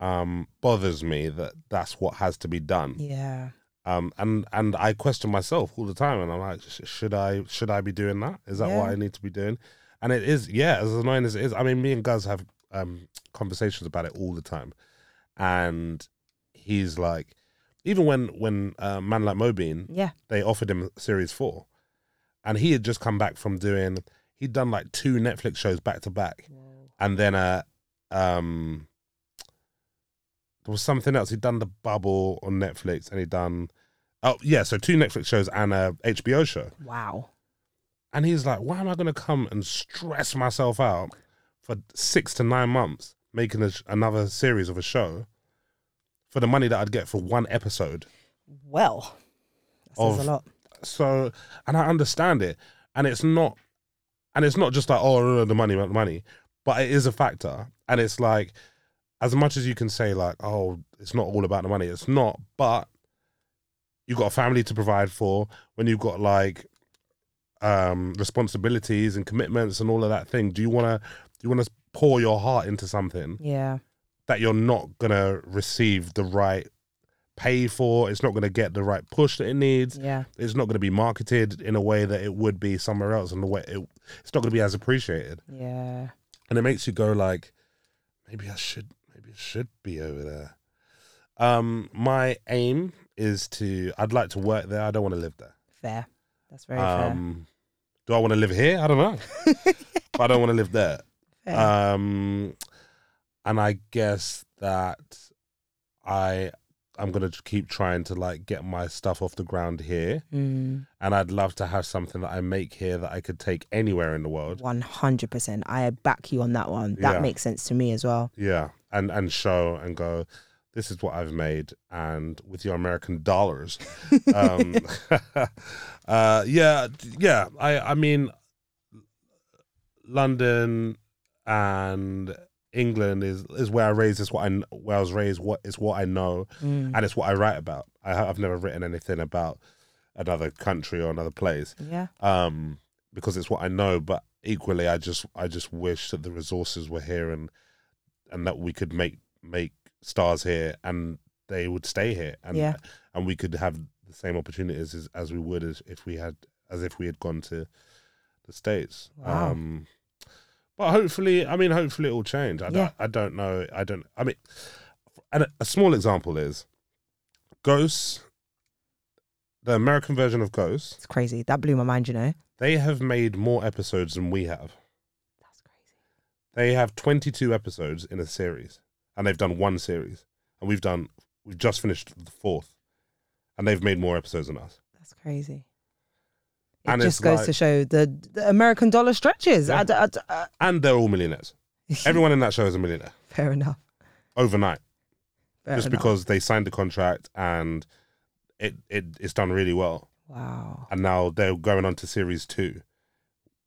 um bothers me that that's what has to be done. Yeah. um and and i question myself all the time and i'm like should i should i be doing that? Is that what i need to be doing? And it is yeah as annoying as it is i mean me and Guz have um conversations about it all the time. And he's like even when when uh, man like mobeen Yeah. they offered him series four. And he had just come back from doing he'd done like two netflix shows back to back. And then uh um there was something else. He'd done the bubble on netflix and he'd done oh yeah so two netflix shows and a hbo show. Wow. and he's like why am i going to come and stress myself out for six to nine months making a, another series of a show for the money that I'd get for one episode. Well, that says Of- a lot. So, and I understand it, and it's not, and it's not just like oh no, no, the money, the money, but it is a factor, and it's like, as much as you can say like oh it's not all about the money, it's not, but you've got a family to provide for when you've got like um responsibilities and commitments and all of that thing. Do you want to do you want to pour your heart into something Yeah. That you're not gonna receive the right pay for? It's not gonna get the right push that it needs Yeah. it's not going to be marketed in a way that it would be somewhere else and the way it, it's not going to be as appreciated Yeah. and it makes you go like maybe i should maybe i should be over there um my aim is to i'd like to work there i don't want to live there Fair. That's very fair. um do i want to live here i don't know but i don't want to live there fair. um and i guess that i i'm gonna keep trying to like get my stuff off the ground here Mm, and I'd love to have something that I make here that I could take anywhere in the world. 100%. I back you on that one. That Yeah. makes sense to me as well. Yeah, and and show and go. This is what I've made, and with your American dollars, um, uh, yeah, yeah. I I mean, London and England is is where I raised. Is what I where I was raised. What is what I know, Mm, and it's what I write about. I, ha- I've never written anything about another country or another place. yeah. um, because it's what I know. But equally, I just I just wish that the resources were here and and that we could make make stars here and they would stay here and Yeah. and we could have the same opportunities as, as we would as if we had as if we had gone to the states. Wow. Um, but hopefully, I mean, hopefully it will change. I, Yeah. don't, I don't know. I don't. I mean, and a, a small example is Ghosts. The American version of Ghosts It's crazy. That blew my mind, you know? they have made more episodes than we have. That's crazy. They have 22 episodes in a series, and they've done one series, and we've done we've just finished the fourth, and they've made more episodes than us. That's crazy. It And just goes like- to show the, the American dollar stretches. Yeah. I d- I d- uh, And they're all millionaires. Everyone in that show is a millionaire fair enough. overnight, Fair just enough. because they signed the contract and it, it it's done really well, Wow. and now they're going on to series two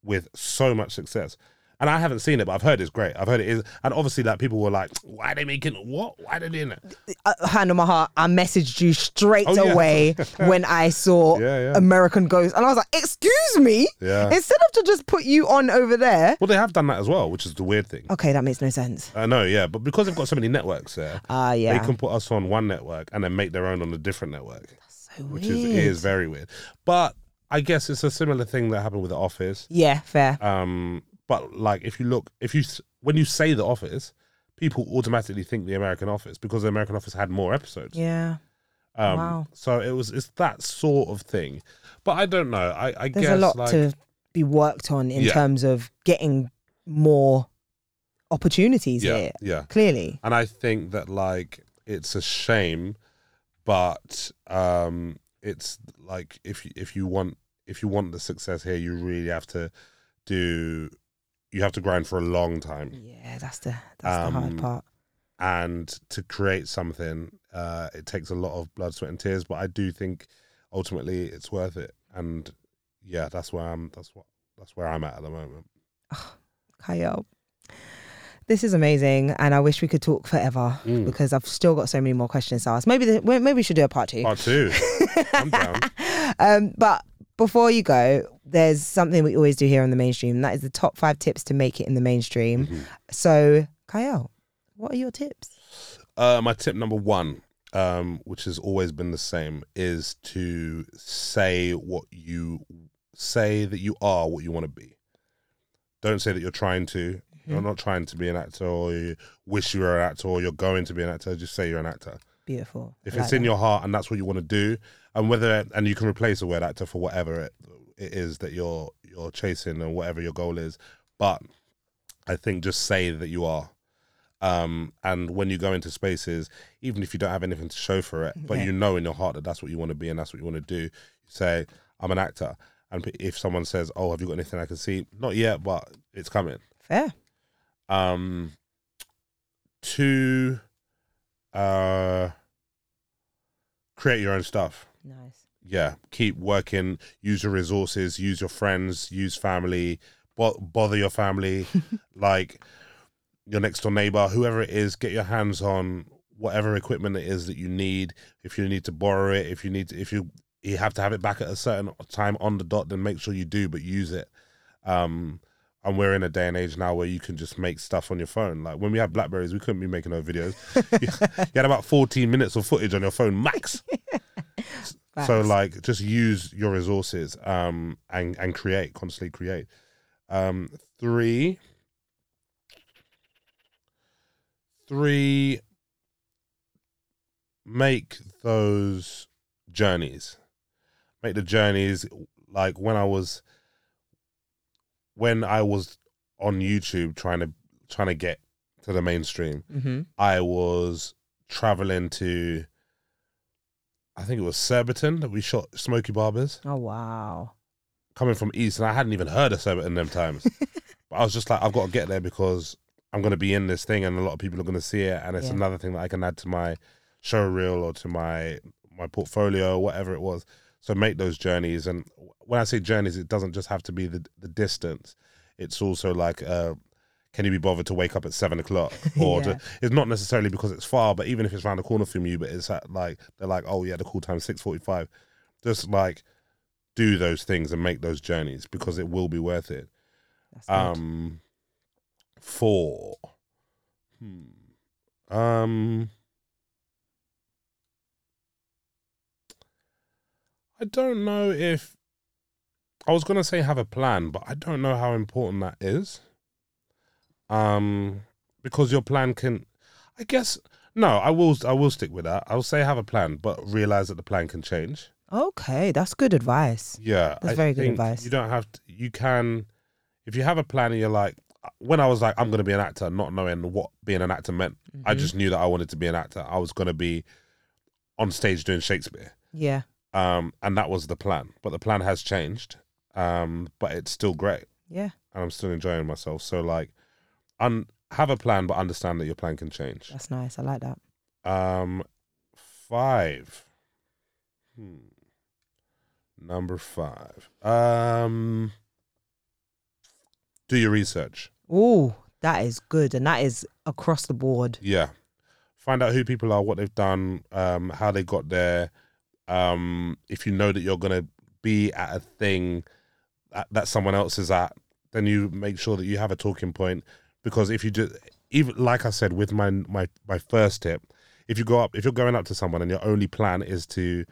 with so much success. And I haven't seen it, but I've heard it's great. I've heard it is, and obviously, like people were like, "Why are they making what? Why are they doing it?" Uh, hand on my heart, I messaged you straight Oh, yeah. away when I saw Yeah, yeah. American Ghost, and I was like, "Excuse me." Yeah. Instead of to just put you on over there. Well, they have done that as well, which is the weird thing. Okay, that makes no sense. I know, yeah, but because they've got so many networks there, Ah, yeah. they can put us on one network and then make their own on a different network, That's so which weird. is is very weird. But I guess it's a similar thing that happened with The Office. yeah, fair. Um, but like, if you look, if you when you say The Office, people automatically think the American Office because the American Office had more episodes. Yeah. Um, Wow. So it was it's that sort of thing. But I don't know. I, I There's guess a lot like, to be worked on in Yeah. terms of getting more opportunities yeah, here. yeah. Clearly. and I think that like it's a shame, but um, it's like if you, if you want if you want the success here, you really have to do you have to grind for a long time, Yeah, that's the that's the hard Um, part. and to create something, uh, it takes a lot of blood, sweat, and tears. But I do think ultimately it's worth it, and yeah, that's where I'm. That's what that's where I'm at at the moment. Kiell. This is amazing, and I wish we could talk forever Mm. because I've still got so many more questions to ask. Maybe the, maybe we should do a part two. Part two, I'm down. um, but before you go, there's something we always do here on the mainstream. And that is the top five tips to make it in the mainstream. Mhm. So, Kiell, what are your tips? Uh, my tip number one, um, which has always been the same, is to say what you say that you are what you want to be. Don't say that you're trying to. You're Mm-hmm. not trying to be an actor, or you wish you were an actor, or you're going to be an actor. Just say you're an actor. Beautiful. If like it's in that. your heart and that's what you want to do, and whether and you can replace a word actor for whatever it, it is that you're you're chasing or whatever your goal is, but I think just say that you are. Um, and when you go into spaces, even if you don't have anything to show for it, but Yeah. you know in your heart that that's what you want to be and that's what you want to do, you say, "I'm an actor." And if someone says, "Oh, have you got anything I can see?" Not yet, but it's coming. fair. Um, two, uh, create your own stuff. Nice. Yeah, keep working. Use your resources. Use your friends. Use family. Bo- bother your family, like your next door neighbor, whoever it is. Get your hands on whatever equipment it is that you need. If you need to borrow it, if you need, to, if you you have to have it back at a certain time on the dot, then make sure you do, but use it. Um, and we're in a day and age now where you can just make stuff on your phone. Like when we had Blackberries, we couldn't be making no videos. you, you had about 14 minutes of footage on your phone max. so like just use your resources um and and create, constantly create. Um three three make those journeys. Make the journeys like when I was when I was on YouTube trying to trying to get to the mainstream, Mm-hmm. I was traveling to I think it was Surbiton that we shot Smoky Barbers Oh wow. coming from East and I hadn't even heard of Surbiton them times. but I was just like, I've got to get there because I'm gonna be in this thing and a lot of people are gonna see it and it's Yeah. another thing that I can add to my show reel or to my my portfolio or whatever it was. So make those journeys and when I say journeys, it doesn't just have to be the the distance. It's also like uh can you be bothered to wake up at seven o'clock? Or Yeah. to, it's not necessarily because it's far, but even if it's around the corner from you, but it's at like they're like, oh yeah, the call time six forty five. Just like do those things and make those journeys because it will be worth it. That's good. Um, four. Hmm. Um. I don't know if I was gonna say have a plan, but I don't know how important that is. Um, because your plan can, I guess, no, I will, I will stick with that. I'll say have a plan, but realize that the plan can change. Okay, that's good advice. Yeah, That's very good advice. You don't have to. You can, if you have a plan and you're like, when I was like, I'm gonna be an actor, not knowing what being an actor meant, I Mhm. just knew that I wanted to be an actor. I was gonna be on stage doing Shakespeare, Yeah. um, and that was the plan. But the plan has changed, um, but it's still great, Yeah. and I'm still enjoying myself. So like, un- have a plan, but understand that your plan can change. That's nice. I like that. Um, five. Hmm. Number five. Um, do your research. Oh, that is good. And that is across the board. Yeah. Find out who people are, what they've done, um, how they got there. Um, if you know that you're gonna be at a thing that, that someone else is at, then you make sure that you have a talking point. Because if you just even like I said with my my my first tip, if you go up if you're going up to someone and your only plan is to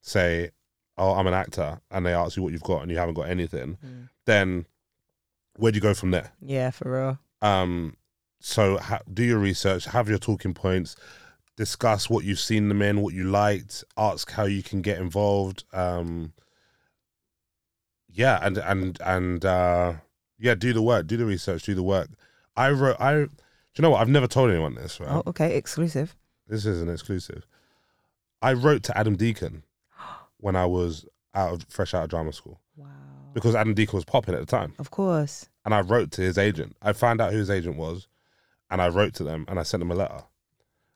say, "Oh, I'm an actor," and they ask you what you've got and you haven't got anything, then where do you go from there? Yeah, for real. Um, so ha- do your research, have your talking points, discuss what you've seen them in, what you liked, ask how you can get involved. Um, yeah, and and and uh, yeah, do the work, do the research, do the work. I wrote. I, do you know what? I've never told anyone this. Right? Oh, okay. Exclusive. This is an exclusive. I wrote to Adam Deacon when I was out of fresh out of drama school Wow. because Adam Deacon was popping at the time Of course. and I wrote to his agent. I found out who his agent was, and I wrote to them and I sent them a letter.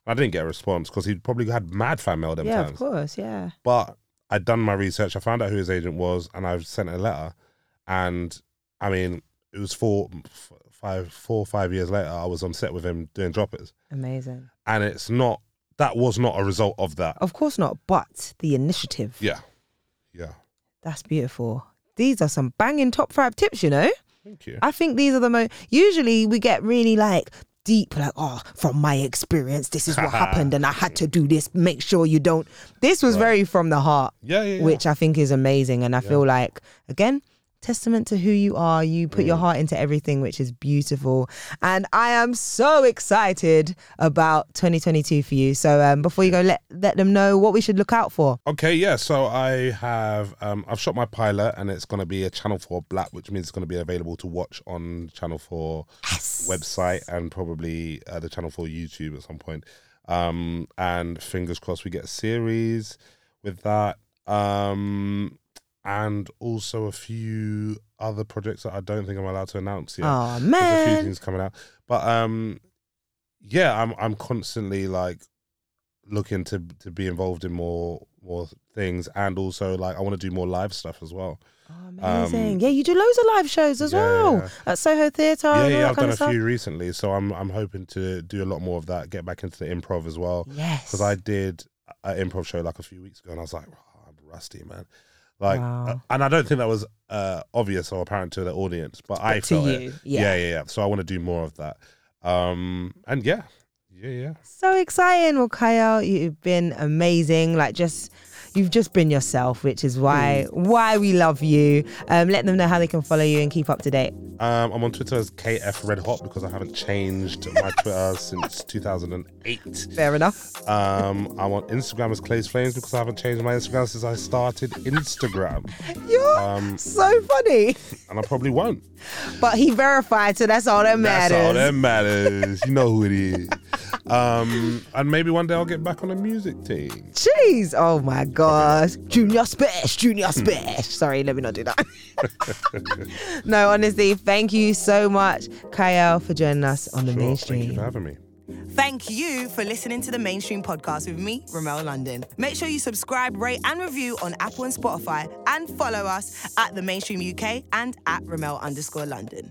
I didn't get a response because he probably had mad fan mail them yeah, of course. Yeah. But I'd done my research. I found out who his agent was, and I sent a letter. And I mean, it was four, f- five, four, or five years later. I was on set with him doing droppers, Amazing. and it's not. That was not a result of that. Of course not, but the initiative. Yeah, yeah. That's beautiful. These are some banging top five tips, you know? Thank you. I think these are the most. Usually we get really like deep, like, oh, from my experience, this is what happened and I had to do this. Make sure you don't. This was Right. very from the heart, Yeah, yeah. yeah. which I think is amazing. And I feel like, again, testament to who you are. You put Mm. your heart into everything, which is beautiful. And I am so excited about 2022 for you. So um, before you go, let, let them know what we should look out for. Okay, yeah. So I have um I've shot my pilot and it's gonna be a Channel 4 Blap, which means it's gonna be available to watch on Channel 4 website and probably uh, the Channel 4 YouTube at some point. Um and fingers crossed we get a series with that. Um and also a few other projects that I don't think I'm allowed to announce yet. Oh, There's a few things coming out. But um yeah, I'm I'm constantly like looking to to be involved in more more things, and also like I want to do more live stuff as well. Oh, amazing. yeah, you do loads of live shows as Um, yeah, well yeah. at Soho Theatre. yeah, yeah, I've done a few recently, so I'm I'm hoping to do a lot more of that. Get back into the improv as well. Yes. because I did an improv show like a few weeks ago, and I was like, "Oh, I'm rusty, man. Like, Wow. uh, and I don't think that was uh, obvious or apparent to the audience, but, I But to felt you, it. yeah. yeah, yeah, yeah. So I want to do more of that. Um, and yeah, yeah, yeah. So exciting. Well, Kiell, you've been amazing. Like just you've just been yourself, which is why why we love you. Um, let them know how they can follow you and keep up to date. Um, I'm on Twitter as KF Red Hot because I haven't changed my Twitter since 2008. Fair enough. Um, I'm on Instagram as Clay's Flames because I haven't changed my Instagram since I started Instagram, You're Um, so funny. and I probably won't. But he verified, so that's all that matters. That's all that matters. you know who it is. Um, and maybe one day I'll get back on a music team. Jeez. Oh my gosh. Junior Spash, Junior Hmm. Spash. Sorry, let me not do that. no, honestly, thank you so much, Kiell, for joining us on the Sure, Thank you mainstream. for having me. Thank you for listening to the Mainstream Podcast with me, Remel London. Make sure you subscribe, rate, and review on Apple and Spotify, and follow us at the Mainstream UK and at Remel underscore London.